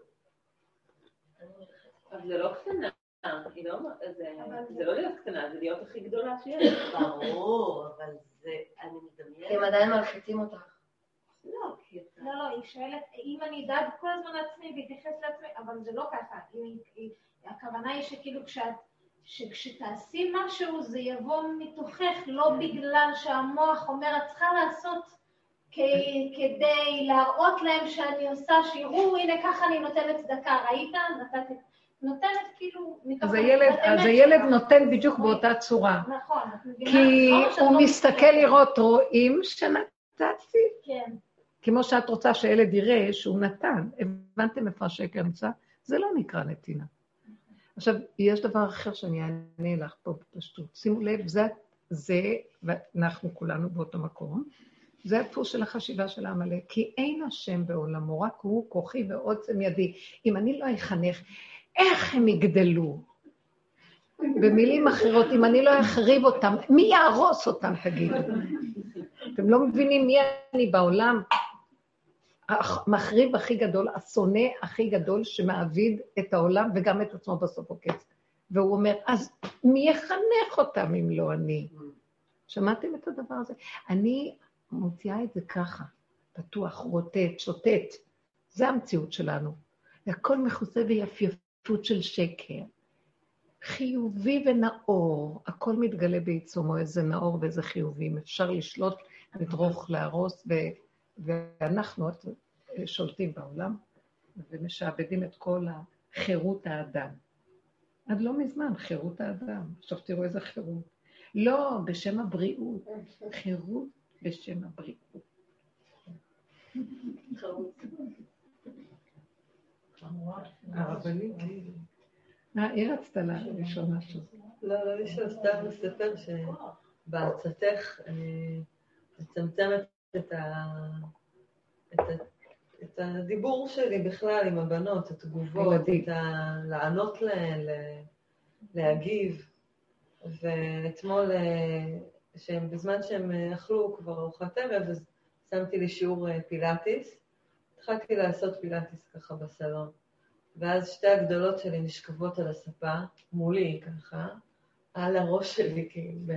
אבל זה לא קטנה. היא לא, זה, זה לא להיות קטנה, זה להיות הכי גדולה שיש. ברור, אבל זה, אני כי הם מדמיינת. עדיין מלחיצים אותך. לא. לא, לא, היא שואלת, אם אני אדאג כל הזמן לעצמי ואתייחס לעצמי, אבל זה לא ככה. הכוונה היא שכאילו כשאת, שכשתעשי משהו זה יבוא מתוכך, לא בגלל שהמוח אומר, את צריכה לעשות כ- כדי להראות להם שאני עושה, שיראו, הנה ככה אני נותנת צדקה, ראית? נתתי, נותנת כאילו. אז הילד, אז הילד שלך. נותן בדיוק באותה צורה. נכון, את מבינה? כי שאת הוא לא מסתכל. לראות, רואים שנתתי. כן. כמו שאת רוצה שהילד יראה שהוא נתן. הבנתם איפה השקר נמצא? זה לא נקרא נתינה. עכשיו, יש דבר אחר שאני אענה לך פה בפשטות. שימו לב, זה, זה, ואנחנו כולנו באותו מקום, זה הדפוס של החשיבה של העמלק, כי אין השם בעולמו, רק הוא כוחי ועוצם ידי. אם אני לא אחנך, איך הם יגדלו? במילים אחרות, אם אני לא אחריב אותם, מי יהרוס אותם, תגידו? אתם לא מבינים מי אני בעולם? המחריב הכי גדול, השונא הכי גדול שמעביד את העולם וגם את עצמו בסוף עוקץ. והוא אומר, אז מי יחנך אותם אם לא אני? שמעתם את הדבר הזה? אני מוציאה את זה ככה, פתוח, רוטט, שוטט. זה המציאות שלנו. והכל מכוסה ביפייפות של שקר. חיובי ונאור, הכל מתגלה בעיצומו, איזה נאור ואיזה חיובי. אם אפשר לשלוט, לדרוך, להרוס, ו... ואנחנו שולטים בעולם ומשעבדים את כל חירות האדם. עד לא מזמן, חירות האדם. עכשיו תראו איזה חירות. לא, בשם הבריאות. חירות בשם הבריאות. הרבנית. אה, היא רצתה לשאול משהו. לא, לא לשאול, סתם לספר שבעצתך מצמצמת את את הדיבור שלי בכלל עם הבנות, התגובות, את ה... לענות להן, להגיב. ואתמול, אה, שהם, בזמן שהם אה, אכלו כבר ארוחת ערב, אז שמתי לי שיעור אה, פילאטיס. התחלתי לעשות פילאטיס ככה בסלון. ואז שתי הגדולות שלי נשכבות על הספה, מולי ככה, על הראש שלי כאילו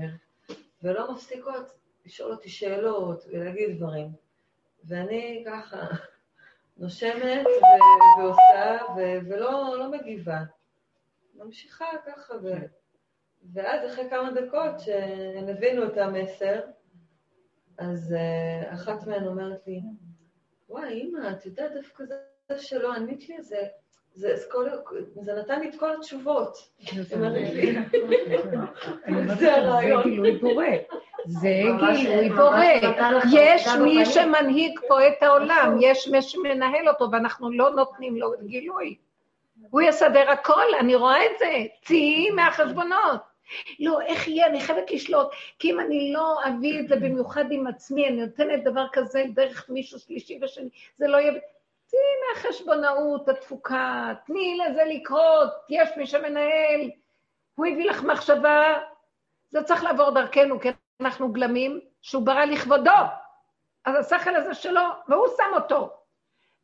ולא מפסיקות לשאול אותי שאלות ולהגיד דברים. ואני ככה נושמת ו- ועושה ו- ולא לא מגיבה. ממשיכה ככה, ו- ואז אחרי כמה דקות שהן הבינו את המסר, אז uh, אחת מהן אומרת לי, וואי, אימא, את יודעת, דווקא זה שלא ענית לי, זה, זה, זה, כל, זה נתן לי את כל התשובות. זה הרעיון. זה גילוי בורא. זה גילוי בורא. יש מי שמנהיג פה את העולם, יש מי שמנהל אותו, ואנחנו לא נותנים לו גילוי. הוא יסדר הכל, אני רואה את זה. צאי מהחשבונות. לא, איך יהיה? אני חייבת לשלוט, כי אם אני לא אביא את זה במיוחד עם עצמי, אני נותנת דבר כזה דרך מישהו שלישי ושני, זה לא יהיה... צאי מהחשבונאות, התפוקה, תני לזה לקרות, יש מי שמנהל, הוא הביא לך מחשבה, זה צריך לעבור דרכנו, כי אנחנו גלמים שהוא ברא לכבודו. אז השכל הזה שלו, והוא שם אותו.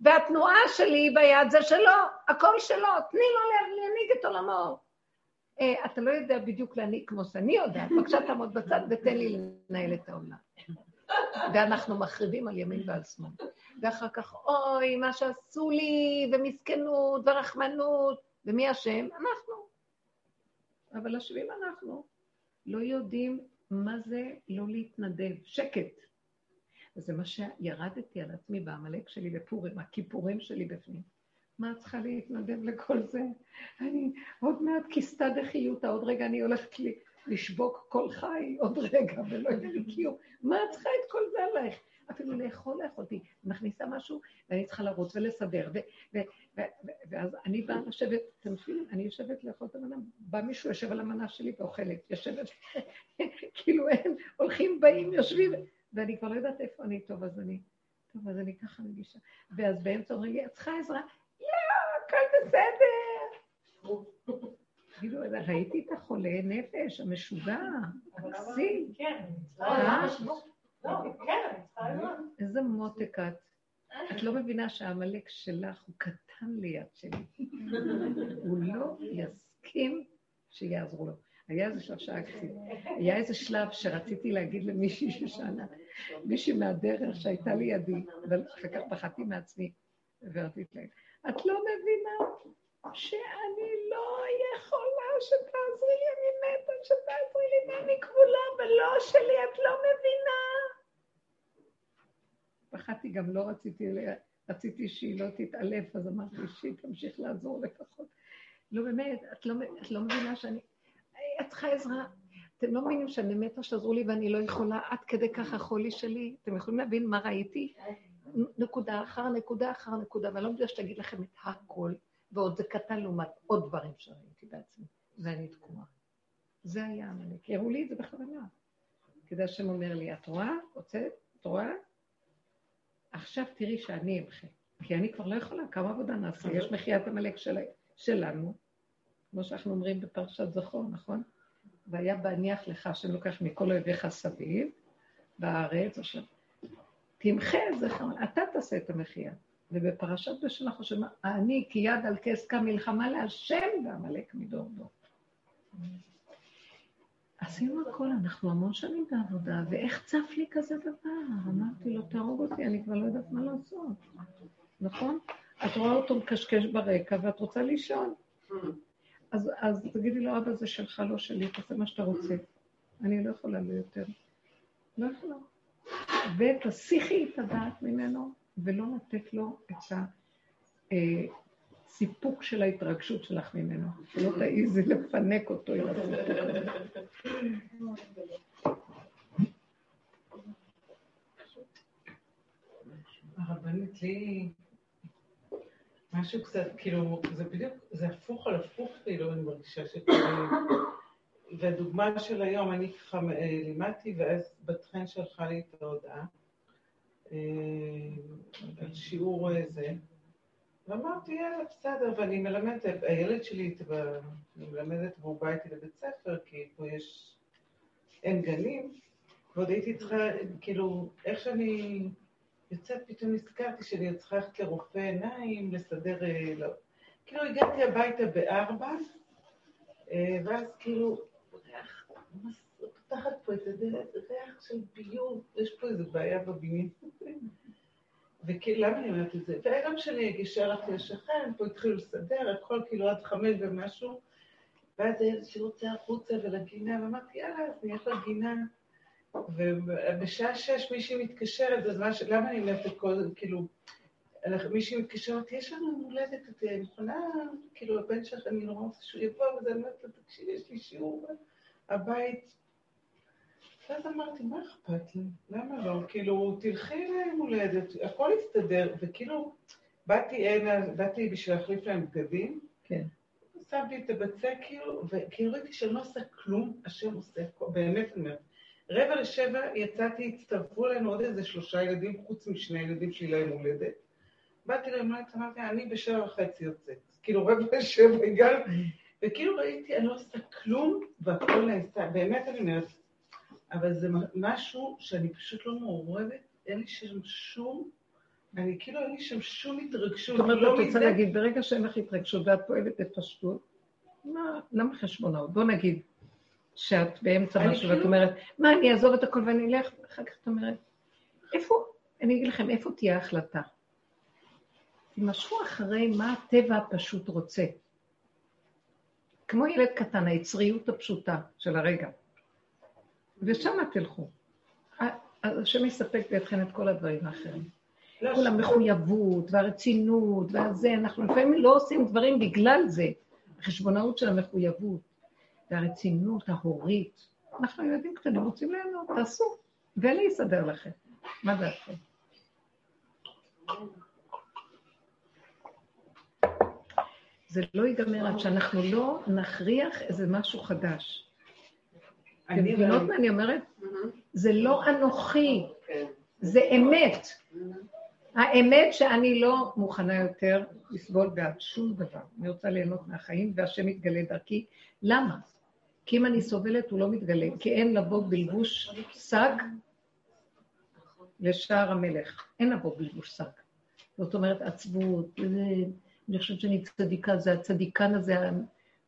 והתנועה שלי ביד זה שלו, הכל שלו, תני לו להנהיג את עולמו. אה, אתה לא יודע בדיוק להנהיג כמו שאני יודעת, <laughs> בבקשה תעמוד בצד ותן לי לנהל את העולם. <laughs> ואנחנו מחריבים על ימין ועל שמאל. ואחר כך, אוי, מה שעשו לי, ומסכנות, ורחמנות, ומי אשם? אנחנו. אבל אשמים אנחנו. לא יודעים מה זה לא להתנדב, שקט. וזה מה שירדתי על עצמי בעמלק שלי בפורים, הכיפורים שלי בפנים. מה את צריכה להתנדב לכל זה? אני עוד מעט כיסתא דחיותא, עוד רגע אני הולכת לי לשבוק כל חי, עוד רגע, ולא יהיה לי קיום. מה את צריכה את כל זה עלייך? אפילו לאכול לאכולתי. מכניסה משהו, ואני צריכה לרוץ ולסדר. ואז אני באה לשבת, אתם מבינים? אני יושבת לאכול את המנה, בא מישהו, יושב על המנה שלי ואוכלת. יושבת, <laughs> כאילו הם הולכים, באים, יושבים, ואני כבר לא יודעת איפה אני, טוב, אז אני, טוב, אז אני ככה מגישה. ואז באמצע אומרים לי, את צריכה עזרה? הכל בסדר. כאילו, ראיתי את החולה נפש, המשוגע, המקסים. כן, אה? לא, כן, איזה מותק את. את לא מבינה שהעמלק שלך הוא קטן ליד שלי. הוא לא יסכים שיעזרו לו. היה איזה שלב שאגתי, היה איזה שלב שרציתי להגיד למישהי ששאלה, מישהי מהדרך שהייתה לידי, אבל אחר כך פחדתי מעצמי, ורציתי להגיד, את לא מבינה שאני לא יכולה שתעזרי לי, אני מתה שתעזרי לי ואני כבולה, ולא שלי, את לא מבינה. פחדתי, גם לא רציתי, רציתי שהיא לא תתעלף, אז אמרתי שהיא תמשיך לעזור לפחות. לא, באמת, את לא, את לא מבינה שאני... את צריכה עזרה. אתם לא מבינים שאני מתה שתעזרו לי ואני לא יכולה, עד כדי ככה חולי שלי. אתם יכולים להבין מה ראיתי? נקודה אחר נקודה אחר נקודה, ואני לא יודעת שתגיד לכם את הכל, ועוד זה קטן לעומת עוד דברים שראיתי בעצמי, ואני תקועה. זה היה עמלק. הראו לי את זה בכוונה. כדי השם אומר לי, את רואה? הוצאת? את רואה? עכשיו תראי שאני אמחה, כי אני כבר לא יכולה, כמה עבודה נעשה, יש מחיית עמלק של... שלנו, כמו שאנחנו אומרים בפרשת זכור, נכון? והיה בהניח לך השם לוקח מכל אויביך סביב, בארץ, עכשיו, תמחה את זה, אתה תעשה את המחיה. ובפרשת בשנה חושב, אני כי יד על כס מלחמה להשם ועמלק מדור דור. עשינו הכל, אנחנו המון שנים בעבודה, ואיך צף לי כזה דבר? אמרתי לו, תהרוג אותי, אני כבר לא יודעת מה לעשות. נכון? את רואה אותו מקשקש ברקע ואת רוצה לישון. אז, אז תגידי לו, אבא, זה שלך, לא שלי, תעשה מה שאתה רוצה. אני לא יכולה לו יותר. לא יכולה. ותסיחי את הדעת ממנו, ולא לתת לו את הסיפוק של ההתרגשות שלך ממנו. שלא תעיזי לפנק אותו עם הסיפוק. הרבנית לי משהו קצת, כאילו, זה בדיוק, זה הפוך על הפוך, כאילו, אני מרגישה שכאילו... והדוגמה של היום, אני ככה אה, לימדתי, ואז בת חן שלחה לי את ההודעה אה, על שיעור זה, ואמרתי, יאללה, בסדר, ואני מלמדת, הילד שלי, אני מלמדת והוא בא איתי לבית ספר, כי פה יש, אין גנים, ועוד הייתי צריכה, כאילו, איך שאני יוצאת, פתאום נזכרתי שאני צריכה ללכת לרופא עיניים, לסדר... אה, לא. כאילו הגעתי הביתה בארבע, אה, ואז כאילו, פותחת פה הדלת, ריח של ביוב, יש פה איזו בעיה בבניין. וכאילו, למה אני אומרת את זה? והערב שלי ישר הלכתי לשכן, פה התחילו לסדר, הכל כאילו עד חמש ומשהו, ואז הילד שרוצה החוצה ולגינה, ואמרתי, יאללה, אז נלך לגינה. ובשעה שש מישהי מתקשרת, בזמן ש... למה אני אומרת את כל זה, כאילו, מישהי מתקשרת, יש לנו יום הולדת, את מוכנה, כאילו, הבן שלך, אני נורא רוצה שהוא יבוא, וזה אומרת לו, תקשיב, יש לי שיעור הבית. ואז אמרתי, מה אכפת לי? למה לא? כאילו, תלכי ליום הולדת, הכל יסתדר, וכאילו, באתי הנה, באתי בשביל להחליף להם בגדים. כן. שמתי את הבצק, כאילו, וכאילו ראיתי שאני לא עושה כלום, השם עושה, באמת אני אומרת. רבע לשבע יצאתי, הצטרפו אלינו עוד איזה שלושה ילדים, חוץ משני ילדים שלי ליום הולדת. באתי ליום הולדת, אמרתי, אני בשבע וחצי יוצאת. כאילו רבע לשבע הגענו, וכאילו ראיתי, אני לא עושה כלום, והכל נעשה, באמת אני אומרת, אבל זה משהו שאני פשוט לא מעורבת, אין לי שם שום, אני כאילו אין לי שם שום התרגשות. זאת אומרת, את רוצה להגיד, ברגע שאין לך התרגשות ואת פועלת בפשטות, מה, למה חשבונאות? בוא נגיד, שאת באמצע משהו ואת כאילו- אומרת, מה, אני אעזוב את הכל ואני אלך, ואחר כך את אומרת, איפה, אני אגיד לכם, איפה תהיה ההחלטה? תימשכו אחרי מה הטבע הפשוט רוצה. כמו ילד קטן, היצריות הפשוטה של הרגע. ושם תלכו. אז השם יספק בידכם את כל הדברים האחרים. כל המחויבות והרצינות והזה, אנחנו לפעמים לא עושים דברים בגלל זה, החשבונאות של המחויבות. והרצינות ההורית. אנחנו ילדים קטנים, רוצים ליהנות, תעשו, ואני אסדר לכם. מה דעתכם? זה לא ייגמר עד שאנחנו לא נכריח איזה משהו חדש. אתם מבינות מה אני אומרת? זה לא אנוכי, כן. זה אמת. האמת שאני לא מוכנה יותר לסבול בעד שום דבר. אני רוצה ליהנות מהחיים, והשם יתגלה דרכי. למה? כי אם אני סובלת, הוא לא מתגלה, כי אין לבוא בלבוש שק לשער המלך. אין לבוא בלבוש שק. זאת אומרת, עצבות, אני חושבת שאני צדיקה, זה הצדיקן הזה,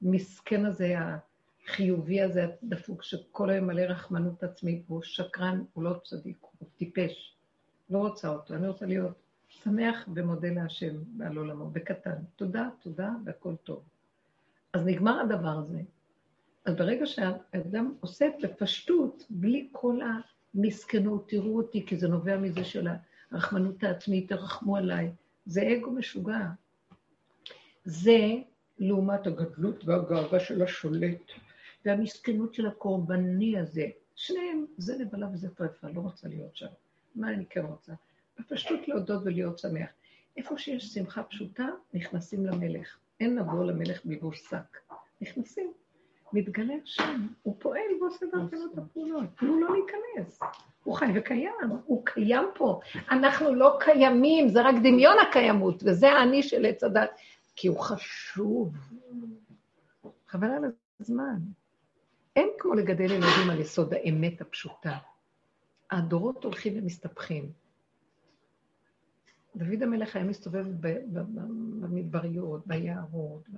המסכן הזה, החיובי הזה, הדפוק, שכל היום מלא רחמנות עצמית, והוא שקרן, הוא לא צדיק, הוא טיפש. לא רוצה אותו, אני רוצה להיות שמח ומודה להשם בעל עולמו, בקטן. תודה, תודה, והכל טוב. אז נגמר הדבר הזה. אז ברגע שהאדם עושה את בפשטות, בלי כל המסכנות, תראו אותי, כי זה נובע מזה של הרחמנות העצמית, תרחמו עליי, זה אגו משוגע. זה לעומת הגדלות והגאווה של השולט, והמסכנות של הקורבני הזה. שניהם, זה נבלה וזה טרפה, לא רוצה להיות שם. מה אני כן רוצה? בפשטות להודות ולהיות שמח. איפה שיש שמחה פשוטה, נכנסים למלך. אין לבוא למלך בלבוש שק. נכנסים. מתגלה השם, הוא פועל ועושה דרכנו את הפעולות, תנו לו להיכנס. הוא חי וקיים, הוא קיים פה. אנחנו לא קיימים, זה רק דמיון הקיימות, וזה האני של עץ הדת, כי הוא חשוב. חבל על הזמן. אין כמו לגדל ילדים על יסוד האמת הפשוטה. הדורות הולכים ומסתבכים. דוד המלך היה מסתובב במדבריות, ביערות,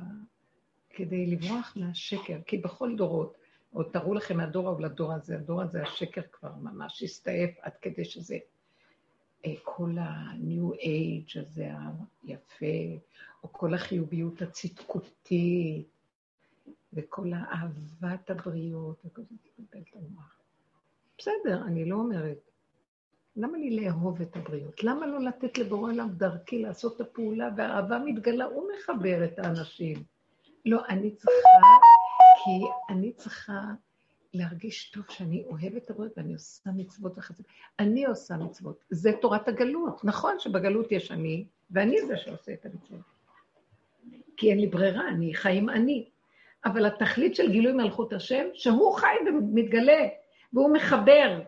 כדי לברוח מהשקר, כי בכל דורות, עוד תראו לכם מהדור ההוא לדור הזה, הדור הזה, השקר כבר ממש הסתעף עד כדי שזה אה, כל ה-new age הזה היפה, או כל החיוביות הצדקותית, וכל האהבת הבריות, וכל זה תתבלבל את המוח. בסדר, אני לא אומרת. למה לי לאהוב את הבריות? למה לא לתת לבורא עולם דרכי לעשות את הפעולה, והאהבה מתגלה, הוא מחבר את האנשים. לא, אני צריכה, כי אני צריכה להרגיש טוב שאני אוהבת את הבריות ואני עושה מצוות וחסד. אני עושה מצוות. זה תורת הגלות. נכון שבגלות יש אני, ואני זה שעושה את המצוות. כי אין לי ברירה, אני חי עם אני. אבל התכלית של גילוי מלכות השם, שהוא חי ומתגלה, והוא מחבר,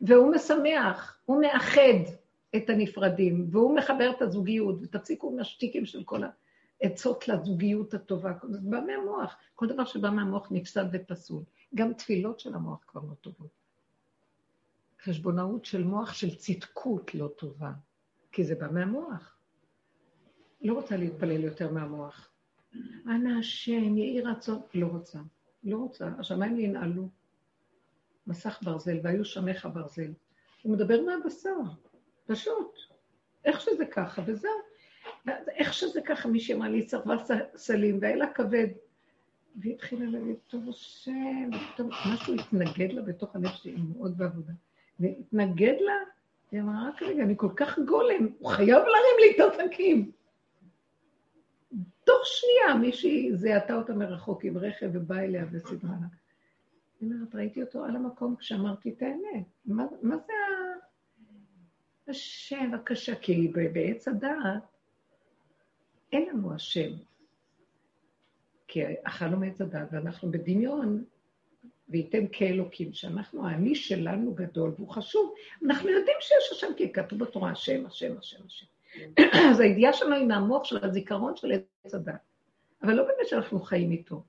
והוא משמח, הוא מאחד את הנפרדים, והוא מחבר את הזוגיות, ותפסיקו עם השטיקים של כל העצות לזוגיות הטובה. זה בא מהמוח. כל דבר שבא מהמוח נפסד ופסול. גם תפילות של המוח כבר לא טובות. חשבונאות של מוח של צדקות לא טובה, כי זה בא מהמוח. לא רוצה להתפלל יותר מהמוח. אנא השם, יהי רצון. לא רוצה, לא רוצה. השמיים ינעלו. מסך ברזל, והיו שמך ברזל. הוא מדבר מהבשר, פשוט. איך שזה ככה, וזהו. איך שזה ככה, מישהי אמרה לי, צרבה סלים, והיה לה כבד. והיא התחילה להגיד, טוב השם, ופתאום משהו התנגד לה בתוך הלב שלי, מאוד בעבודה. והתנגד לה, היא אמרה, רק רגע, אני כל כך גולם, הוא חייב להרים לי את העותקים. תוך שנייה מישהי זיהתה אותה מרחוק עם רכב ובאה אליה וסידרה לה. היא אומרת, ראיתי אותו על המקום כשאמרתי את האמת. מה, מה זה השם הקשה? כי בעץ הדעת אין לנו השם. כי אכלנו מעץ הדעת ואנחנו בדמיון, וייתן כאלוקים, שאנחנו, האני שלנו גדול והוא חשוב. אנחנו יודעים שיש השם, כי כתוב בתורה השם, השם, השם, השם. אז הידיעה שלנו היא מהמוח של הזיכרון של עץ הדת. אבל לא באמת שאנחנו חיים איתו.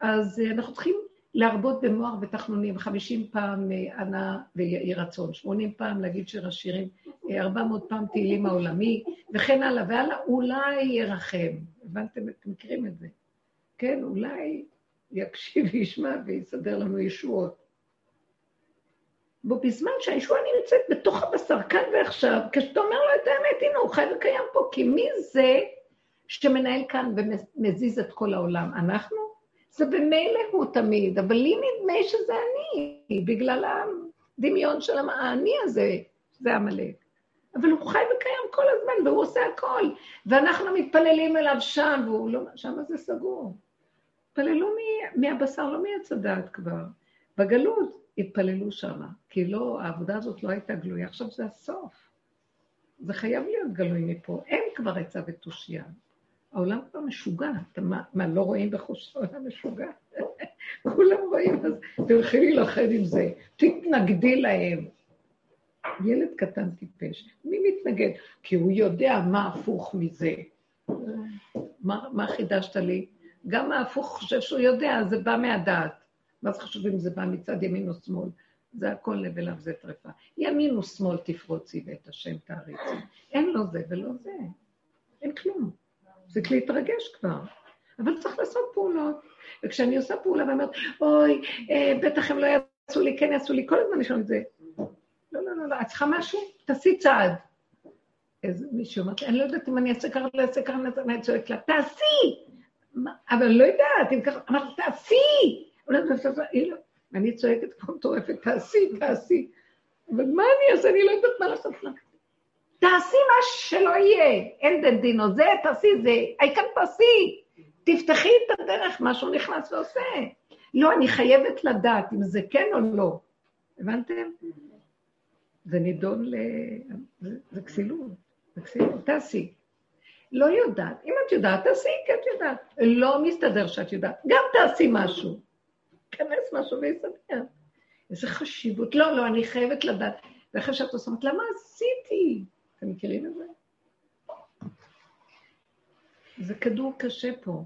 אז אה, אנחנו צריכים להרבות במוח ותחנונים, 50 פעם ענה אה, ויהי רצון, 80 פעם להגיד שיר השירים, 400 פעם תהילים העולמי, וכן הלאה והלאה, אולי ירחם. הבנתם? אתם מכירים את זה. כן, אולי יקשיב וישמע ויסדר לנו ישועות. בו בזמן שהישועה נמצאת בתוך הבשר, כאן ועכשיו, כשאתה אומר לו את האמת, הנה, הוא חי וקיים פה, כי מי זה שמנהל כאן ומזיז את כל העולם? אנחנו? זה במילא הוא תמיד, אבל לי נדמה שזה אני, בגלל הדמיון של האני הזה, זה עמלק. אבל הוא חי וקיים כל הזמן, והוא עושה הכל. ואנחנו מתפללים אליו שם, והוא לא... שם זה סגור. התפללו מהבשר, לא מעץ הדעת כבר. בגלות התפללו שם, כי לא, העבודה הזאת לא הייתה גלויה. עכשיו זה הסוף. זה חייב להיות גלוי מפה. אין כבר עצה ותושייה. העולם כבר משוגע. אתה מה, מה לא רואים בחוש העולם משוגע? <laughs> כולם רואים, אז תלכי להילחם עם זה. תתנגדי להם. ילד קטן טיפש. מי מתנגד? כי הוא יודע מה הפוך מזה. מה, מה חידשת לי? גם ההפוך חושב שהוא יודע, זה בא מהדעת. מה זה חשוב אם זה בא מצד ימין או שמאל? זה הכל לב אליו זה טרפה. ימין או שמאל תפרוצי ואת השם תעריצי. אין לו זה ולא זה. אין כלום. זה להתרגש כבר. אבל צריך לעשות פעולות. וכשאני עושה פעולה ואומרת, אוי, אה, בטח הם לא יעשו לי, כן יעשו לי, כל הזמן יש לנו את זה. לא, לא, לא, לא, את צריכה משהו? תעשי צעד. איזה מישהו אמר, אני לא יודעת אם אני אעשה ככה, לא אעשה ככה, אני צועק לה, תעשי! אבל אני לא יודעת, אם ככה, אמרתי, תעשי! ואני צועקת כמו מטורפת, תעשי, תעשי. אבל מה אני אעשה? אני לא יודעת מה לעשות לה. תעשי מה שלא יהיה, אין דינו, זה, תעשי זה, העיקר תעשי, תפתחי את הדרך, משהו נכנס ועושה. לא, אני חייבת לדעת אם זה כן או לא. הבנתם? זה נידון ל... זה, זה כסילות, זה כסילות, תעשי. לא יודעת. אם את יודעת, תעשי כי את יודעת. לא מסתדר שאת יודעת, גם תעשי משהו. כנס משהו ויסתדר. איזה חשיבות. לא, לא, אני חייבת לדעת. ואחרי שאת עושה, למה עשיתי? אתם מכירים את זה? זה כדור קשה פה.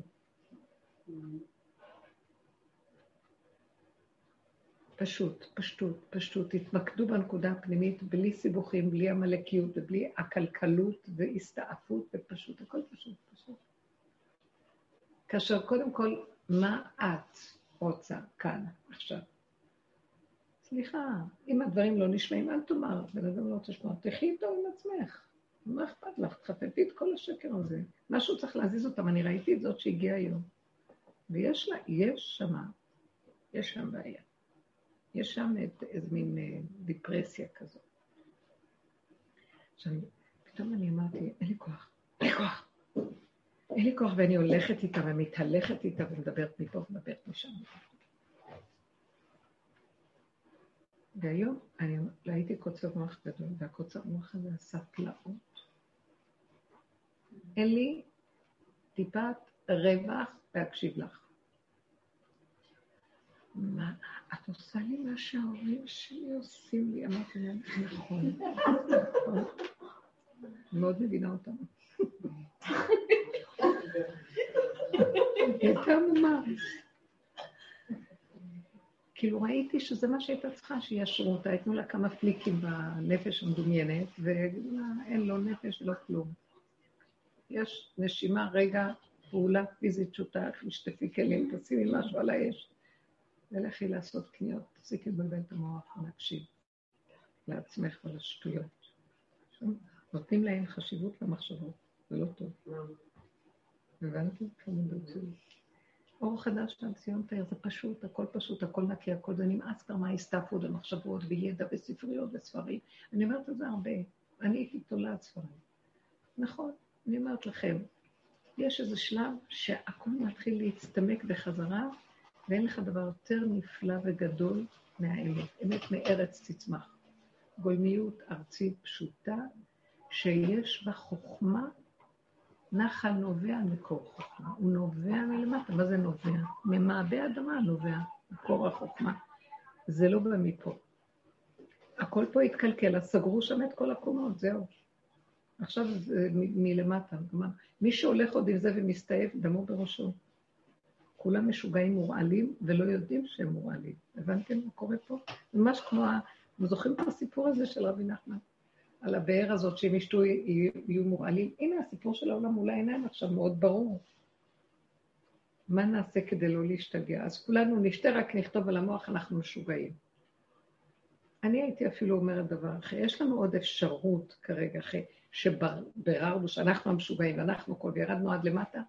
פשוט, פשטות, פשטות. תתמקדו בנקודה הפנימית, בלי סיבוכים, בלי עמלקיות ובלי עקלקלות והסתעפות, ופשוט, הכל פשוט, פשוט. כאשר קודם כל, מה את רוצה כאן, עכשיו? סליחה, אם הדברים לא נשמעים, אל תאמר, בן אדם לא רוצה לשמוע, תחי איתו עם עצמך. מה אכפת לך? תחטטי את כל השקר הזה. משהו צריך להזיז אותם, אני ראיתי את זאת שהגיעה היום. ויש לה, יש שמה, יש שם בעיה. יש שם איזה מין אה, דיפרסיה כזאת. עכשיו, פתאום אני אמרתי, אין לי כוח, אין לי כוח. אין לי כוח, ואני הולכת איתה ומתהלכת איתה ומדברת מפה ומדברת משם. והיום אני לא הייתי קוצר מוח גדול, והקוצר מוח הזה עשה פלאות. אין לי טיפת רווח להקשיב לך. מה, את עושה לי מה שההורים שלי עושים לי? אמרתי להם, נכון. אני מאוד מבינה אותם. הייתה ממש. כאילו ראיתי שזה מה שהייתה צריכה, שיאשרו אותה, ייתנו לה כמה פליקים בנפש המדומיינת, ויגידו לה, אין לו נפש, לא כלום. יש נשימה, רגע, פעולה פיזית פשוטה, תשטפי כלים, תשימי משהו על האש. ולכי לעשות קניות, תפסיקי לבלבל את המוח ולהקשיב לעצמך ולשטויות. נותנים להן חשיבות למחשבות, זה לא טוב. הבנתי? שלי. אור חדש של ציון תאיר, זה פשוט, הכל פשוט, הכל נקי, הכל זה נמאס כבר מההסתעפות ומחשבות וידע וספריות וספרים. אני אומרת את זה הרבה, אני הייתי תולעת ספרים. נכון, אני אומרת לכם, יש איזה שלב שהכל מתחיל להצטמק בחזרה, ואין לך דבר יותר נפלא וגדול מהאמת. אמת מארץ תצמח. גולמיות ארצית פשוטה, שיש בה חוכמה, נחל נובע מקור חוכמה. הוא נובע מלמטה. מה זה נובע? ממעבה אדמה נובע מקור החוכמה. זה לא בא מפה. הכל פה התקלקל, אז סגרו שם את כל הקומות, זהו. עכשיו זה מלמטה. מי שהולך עוד עם זה ומסתעף, דמו בראשו. כולם משוגעים מורעלים ולא יודעים שהם מורעלים. הבנתם מה קורה פה? ממש כמו. אתם זוכרים את הסיפור הזה של רבי נחמן? על הבאר הזאת שאם ישתו יהיו מורעלים? הנה הסיפור של העולם מול העיניים עכשיו מאוד ברור. מה נעשה כדי לא להשתגע? אז כולנו נשתה, רק נכתוב על המוח, אנחנו משוגעים. אני הייתי אפילו אומרת דבר אחר, יש לנו עוד אפשרות כרגע, אחרי שבררנו שאנחנו המשוגעים ואנחנו כל וירדנו עד למטה,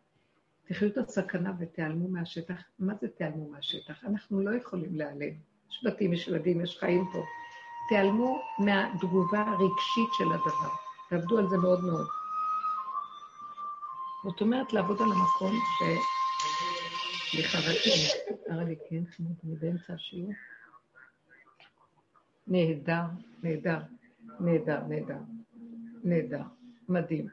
תחיו את הסכנה ותיעלמו מהשטח. מה זה תיעלמו מהשטח? אנחנו לא יכולים להיעלם. יש בתים, יש ילדים, יש חיים פה. תיעלמו מהתגובה הרגשית של הדבר. תעבדו על זה מאוד מאוד. זאת אומרת, לעבוד על המקום ש... סליחה, רק לי, כן, חמוד, אני באמצע השיעור. נהדר, נהדר, נהדר, נהדר, נהדר, מדהים.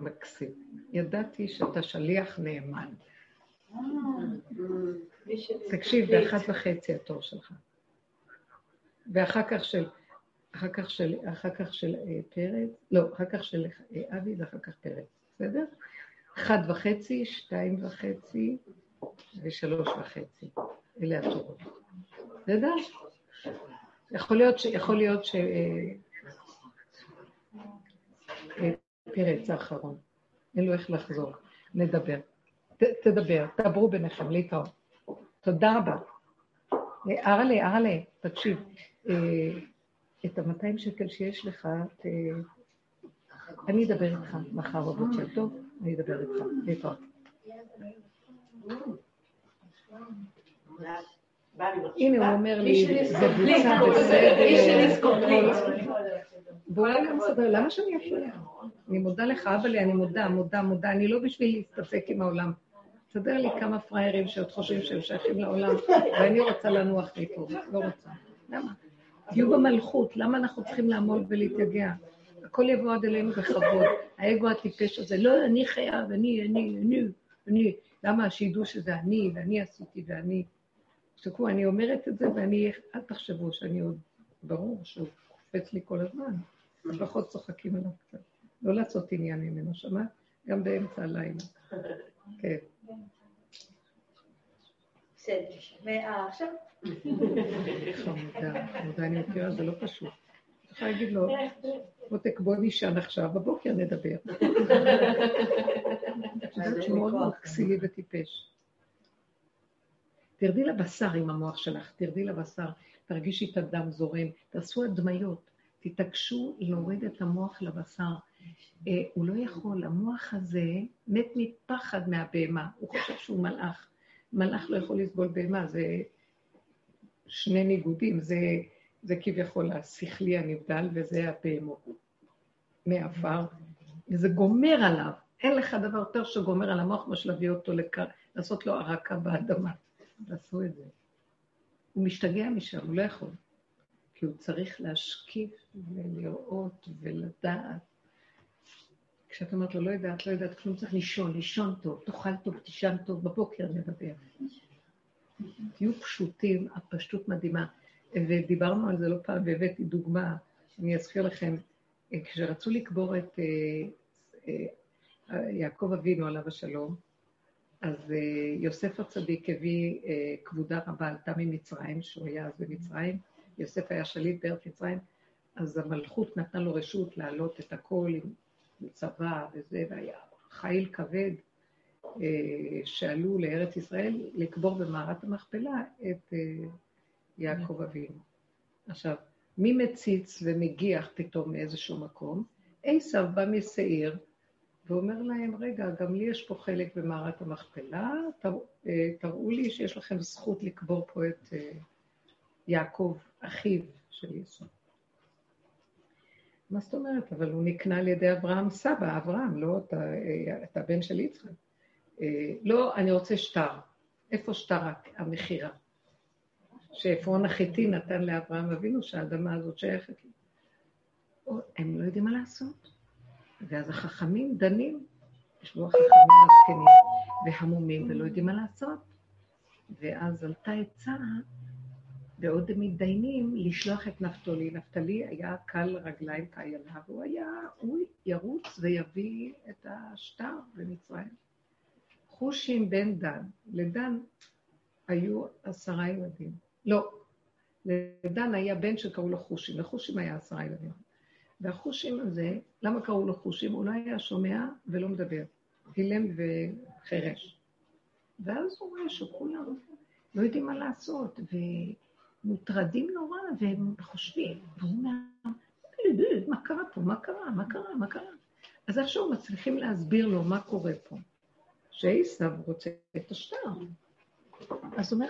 מקסים. ידעתי שאתה שליח נאמן. תקשיב, באחת וחצי התור שלך. ואחר כך של, אחר כך של, אחר כך של אה, פרץ, לא, אחר כך של אה, אבי ואחר כך פרץ, בסדר? אחת וחצי, שתיים וחצי ושלוש וחצי. אלה התורות. בסדר? יכול להיות ש... יכול להיות ש... אה, פרץ האחרון. אין לו איך לחזור. נדבר. ת, תדבר, תעברו ביניכם, להתראות. תודה רבה. ארלה, ארלה, תקשיב, אה, את ה-200 שקל שיש לך, ת... אני אדבר איתך מחר בבוקר, טוב? אני אדבר איתך, להתראות. הנה, הוא אומר לי, זה בוצע בסדר. בואו גם סדר, למה שאני אפריע? אני מודה לך, אבא לי, אני מודה, מודה, מודה. אני לא בשביל להסתפק עם העולם. תסדר לי כמה פראיירים שעוד חושבים שהם שייכים לעולם, ואני רוצה לנוח מפה, לא רוצה. למה? תהיו במלכות, למה אנחנו צריכים לעמוד ולהתייגע? הכל יבוא עד אלינו בכבוד. האגו הטיפש הזה, לא, אני חייב, אני, אני, אני, אני. למה? שידעו שזה אני, ואני עשיתי, ואני... תשתקו, אני אומרת את זה, ואני, אל תחשבו שאני עוד, ברור שהוא קופץ לי כל הזמן. לפחות צוחקים עליו קצת. לא לעשות עניין ממנו, שמעת? גם באמצע הלילה. כן. בסדר. ועכשיו? חמודה, חמודה, אני מכירה, זה לא פשוט. יכולה להגיד לו, מותק, בוא נשען עכשיו, בבוקר נדבר. את יודעת שהוא מאוד מאוד כסילי וטיפש. תרדי לבשר עם המוח שלך, תרדי לבשר, תרגישי את הדם זורם, תעשו הדמיות, תתעקשו להוריד את המוח לבשר. אה, הוא לא יכול, המוח הזה מת מפחד מהבהמה, הוא חושב שהוא מלאך. מלאך לא יכול לסבול בהמה, זה שני ניגודים, זה, זה כביכול השכלי הנבדל וזה הבהמות מעבר, וזה גומר עליו. אין לך דבר יותר שגומר על המוח מאשר להביא אותו לק... לעשות לו ערקה באדמה. תעשו את זה. הוא משתגע משם, הוא לא יכול. כי הוא צריך להשקיף ולראות ולדעת. כשאת אומרת לו, לא יודעת, לא יודעת כלום, צריך לישון, לישון טוב, תאכל טוב, תישן טוב, בבוקר נדבר. תהיו פשוטים, הפשטות מדהימה. ודיברנו על זה לא פעם, והבאתי דוגמה, אני אזכיר לכם, כשרצו לקבור את אה, אה, יעקב אבינו עליו השלום, אז אה, יוסף הצדיק הביא כבודה רבה, עלתה ממצרים, שהוא היה אז במצרים, יוסף היה שליט בארץ מצרים, אז המלכות נתנה לו רשות להעלות את הכל עם צבא וזה, והיה חיל כבד, שעלו לארץ ישראל לקבור במערת המכפלה את יעקב אבינו. עכשיו, מי מציץ ומגיח פתאום מאיזשהו מקום? עשו בא משעיר ואומר להם, רגע, גם לי יש פה חלק במערת המכפלה, אה, תראו לי שיש לכם זכות לקבור פה את אה, יעקב, אחיו של יסוד. מה זאת אומרת? אבל הוא נקנה על ידי אברהם סבא, אברהם, לא את, אה, את הבן של יצחק. לא, אני רוצה שטר. איפה שטר המכירה? שעפרון החיטי נתן לאברהם אבינו, שהאדמה הזאת שייכת לו. הם לא יודעים מה לעשות. ואז החכמים דנים, ישבו החכמים הזקנים והמומים ולא יודעים מה לעשות. ואז עלתה עצה, בעוד הם מתדיינים, לשלוח את נפתולי. נפתלי היה קל רגליים כאיילה, והוא היה, הוא ירוץ ויביא את השטר במצרים. חושים בן דן, לדן היו עשרה ילדים. לא, לדן היה בן שקראו לו חושים, לחושים היה עשרה ילדים. והחושים הזה, למה קראו לו חושים? הוא לא היה שומע ולא מדבר, אילם וחירש. ואז הוא רואה שכולם לא יודעים מה לעשות, ומוטרדים נורא, והם חושבים, והוא אומר, מה קרה פה? מה קרה? מה קרה? מה קרה? אז איכשהו מצליחים להסביר לו מה קורה פה. שעשו רוצה את השטר. אז הוא אומר,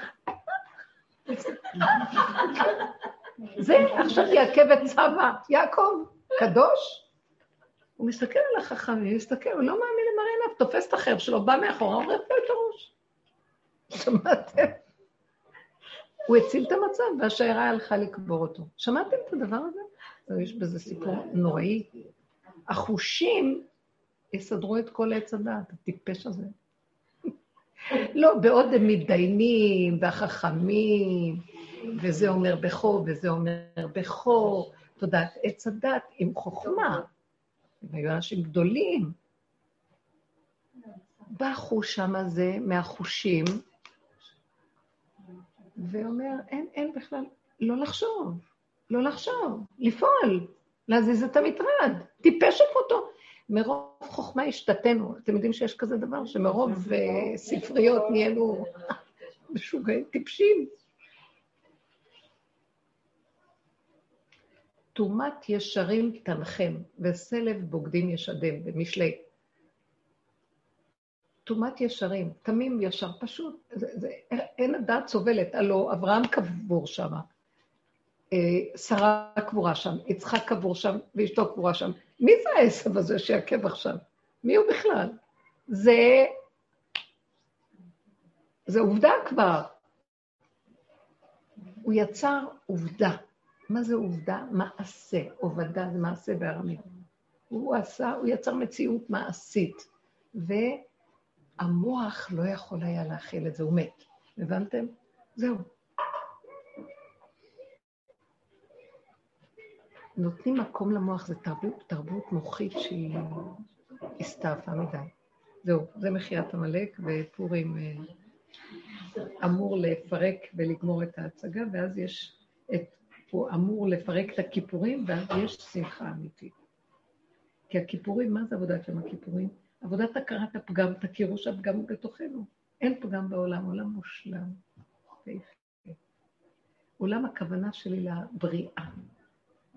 זה עכשיו יעכב את סבא, יעקב, קדוש. הוא מסתכל על החכמים, הוא מסתכל, הוא לא מאמין למראה עיניו, תופס את החרב שלו, בא מאחורה, עורף לו את הראש. שמעתם? הוא הציל את המצב, והשיירה הלכה לקבור אותו. שמעתם את הדבר הזה? יש בזה סיפור נוראי. החושים יסדרו את כל עץ הדעת, הטיפש הזה. <laughs> לא, בעוד הם מתדיינים, והחכמים, וזה אומר בכור, וזה אומר בכור. תודעת עץ הדת עם חוכמה. הם היו אנשים גדולים. בא החוש שם הזה מהחושים, ואומר, אין, אין בכלל, לא לחשוב, לא לחשוב, לפעול, להזיז את המטרד, טיפש אותו. מרוב חוכמה השתתנו. אתם יודעים שיש כזה דבר, שמרוב אה, ספריות נהיינו <laughs> משוגעים, טיפשים. תומת ישרים תנחם, וסלב בוגדים ישדם, במשלי. תומת ישרים, תמים ישר, פשוט, זה, זה, אין הדעת סובלת, הלוא אברהם קבור שם, אה, שרה קבורה שם, יצחק קבור שם, ואשתו קבורה שם. מי זה העשב הזה שיעכב עכשיו? מי הוא בכלל? זה... זה עובדה כבר. הוא יצר עובדה. מה זה עובדה? מעשה. עובדה זה מעשה בארמית. הוא עשה, הוא יצר מציאות מעשית. והמוח לא יכול היה להכיל את זה, הוא מת. הבנתם? זהו. נותנים מקום למוח, זו תרבות, תרבות מוחית שהיא הסתעפה מדי. זהו, זה מחיית עמלק, ופורים אה, אמור לפרק ולגמור את ההצגה, ואז יש את, הוא אמור לפרק את הכיפורים, ואז יש שמחה אמיתית. כי הכיפורים, מה זה עבודת יום הכיפורים? עבודת הכרת הפגם, תכירו שהפגם הוא בתוכנו. אין פגם בעולם, עולם מושלם. עולם הכוונה שלי לבריאה.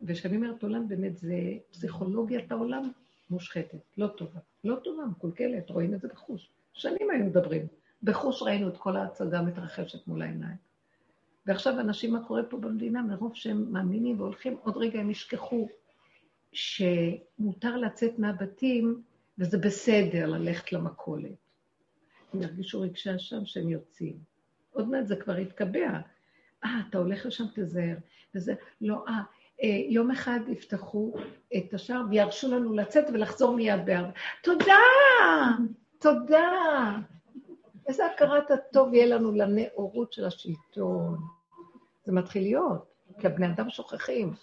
וכשאני אומרת עולם, באמת זה פסיכולוגיית העולם מושחתת, לא טובה. לא טובה, מקולקלת, רואים את זה בחוש. שנים היינו מדברים. בחוש ראינו את כל ההצגה מתרחשת מול העיניים. ועכשיו אנשים, מה קורה פה במדינה, מרוב שהם מאמינים והולכים, עוד רגע הם ישכחו שמותר לצאת מהבתים, וזה בסדר ללכת למכולת. הם ירגישו רגשי אשם שהם יוצאים. עוד מעט זה כבר יתקבע. אה, אתה הולך לשם, תזהר. וזה, לא, אה, אה, יום אחד יפתחו את השער וירשו לנו לצאת ולחזור מיד בארבע. תודה! תודה! איזה הכרת הטוב יהיה לנו לנאורות של השלטון. זה מתחיל להיות, כי הבני אדם שוכחים.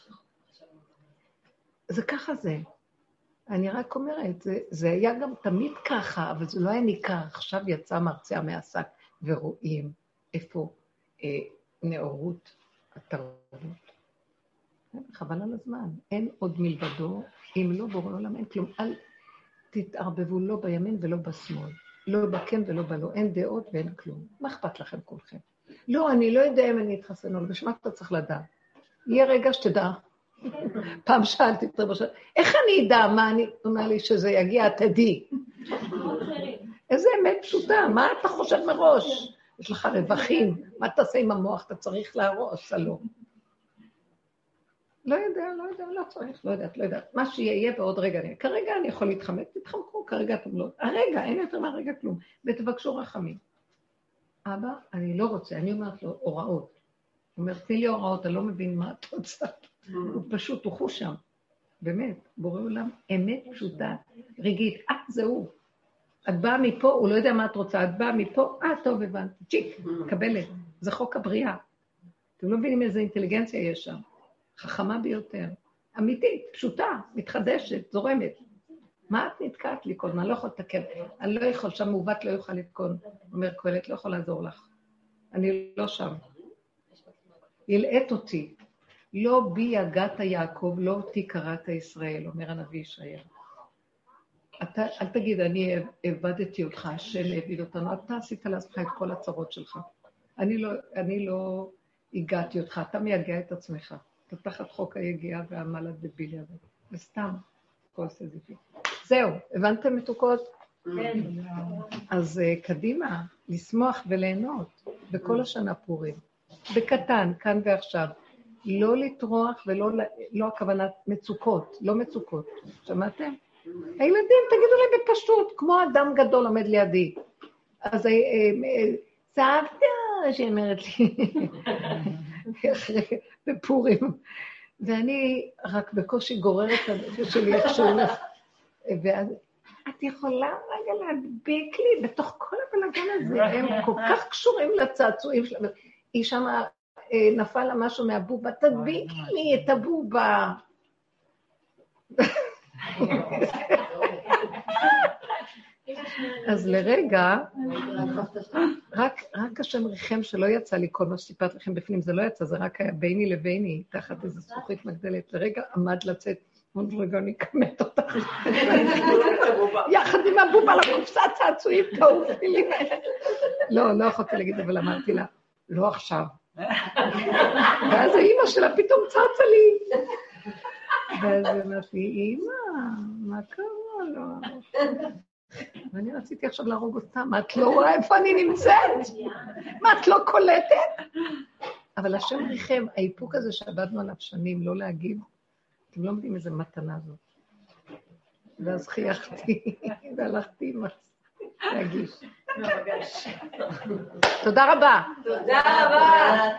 זה ככה זה. אני רק אומרת, זה, זה היה גם תמיד ככה, אבל זה לא היה ניכר. עכשיו יצא מרצע מהשק ורואים איפה אה, נאורות התרבות. חבל על הזמן. אין עוד מלבדו, אם לא בורא עולם, אין כלום. אל תתערבבו לא בימין ולא בשמאל. לא בכן ולא בלא. אין דעות ואין כלום. מה אכפת לכם כולכם? לא, אני לא יודע אם אני אתחסן או לא, בשביל מה אתה צריך לדעת? יהיה רגע שתדע. פעם שאלתי את רבו איך אני אדע מה אני, אומר לי שזה יגיע, תדעי. איזה אמת פשוטה, מה אתה חושב מראש? יש לך רווחים, מה תעשה עם המוח? אתה צריך להרוס, הלא. לא יודע, לא יודע, לא צריך, לא יודעת, לא יודעת. מה שיהיה בעוד רגע. אני... כרגע אני יכול להתחמק, תתחמקו, כרגע אתם לא... הרגע, אין יותר מהרגע כלום. ותבקשו רחמים. אבא, אני לא רוצה, אני אומרת לו, הוראות. הוא אומר, תני לי הוראות, אני לא מבין מה את רוצה. הוא פשוט, הוא חוש שם. באמת, בורא עולם, אמת פשוטה, רגעית. אה, זה הוא. את באה מפה, הוא לא יודע מה את רוצה, את באה מפה, אה, טוב, הבנתי, צ'יק, מקבלת. זה חוק הבריאה. אתם לא מבינים איזה אינטליגנציה יש שם. חכמה ביותר. אמיתית, פשוטה, מתחדשת, זורמת. מה את נתקעת לי הזמן? אני לא יכול לתקן. אני לא יכול, שם מעוות לא יוכל לתקון. אומר קהלת, לא יכול לעזור לך. אני לא שם. ילעט אותי. לא בי יגעת יעקב, לא אותי קראת ישראל, אומר הנביא ישעיה. אתה, אל תגיד, אני עבדתי אותך, השם העביד אותנו, אתה עשית לעצמך את כל הצרות שלך. אני לא, אני לא הגעתי אותך, אתה מייגע את עצמך. אתה תחת חוק היגיעה והעמל הדבילי הזה. וסתם, כוס הזיתי. זהו, הבנתם מתוקות? כן. אז uh, קדימה, לשמוח וליהנות בכל השנה פורים. בקטן, כאן ועכשיו. לא לטרוח ולא, לא הכוונה מצוקות, לא מצוקות. שמעתם? הילדים, תגידו להם בפשטות, כמו אדם גדול עומד לידי. אז אה, אה, סבתא, שהיא אומרת לי, <laughs> בפורים. ואני רק בקושי גוררת את הנפש שלי איכשהו. ואז, את יכולה רגע להדביק לי בתוך כל הבלגן הזה, <laughs> הם כל כך קשורים לצעצועים שלהם. היא שמה, אה, נפל לה משהו מהבובה, תדביקי לי את הבובה. אז לרגע, רק, רק השם ריחם שלא יצא לי כל מה שסיפרת לכם בפנים, זה לא יצא, זה רק היה ביני לביני, תחת איזו זכוכית מגדלת. לרגע עמד לצאת, עוד רגע אני אכמת אותך. יחד עם הבובה לקופסה צעצועים, תעופי לי. לא, לא יכולתי להגיד, אבל אמרתי לה, לא עכשיו. ואז האימא שלה פתאום צצה לי. ואז אמרתי, אימא, מה קרה לו? ואני רציתי עכשיו להרוג אותה, מה, את לא רואה איפה אני נמצאת? מה, את לא קולטת? אבל השם ריחם, האיפוק הזה שעבדנו עליו שנים, לא להגיב, אתם לא מבינים איזה מתנה זאת. ואז חייכתי, והלכתי להגיש. תודה רבה. תודה רבה.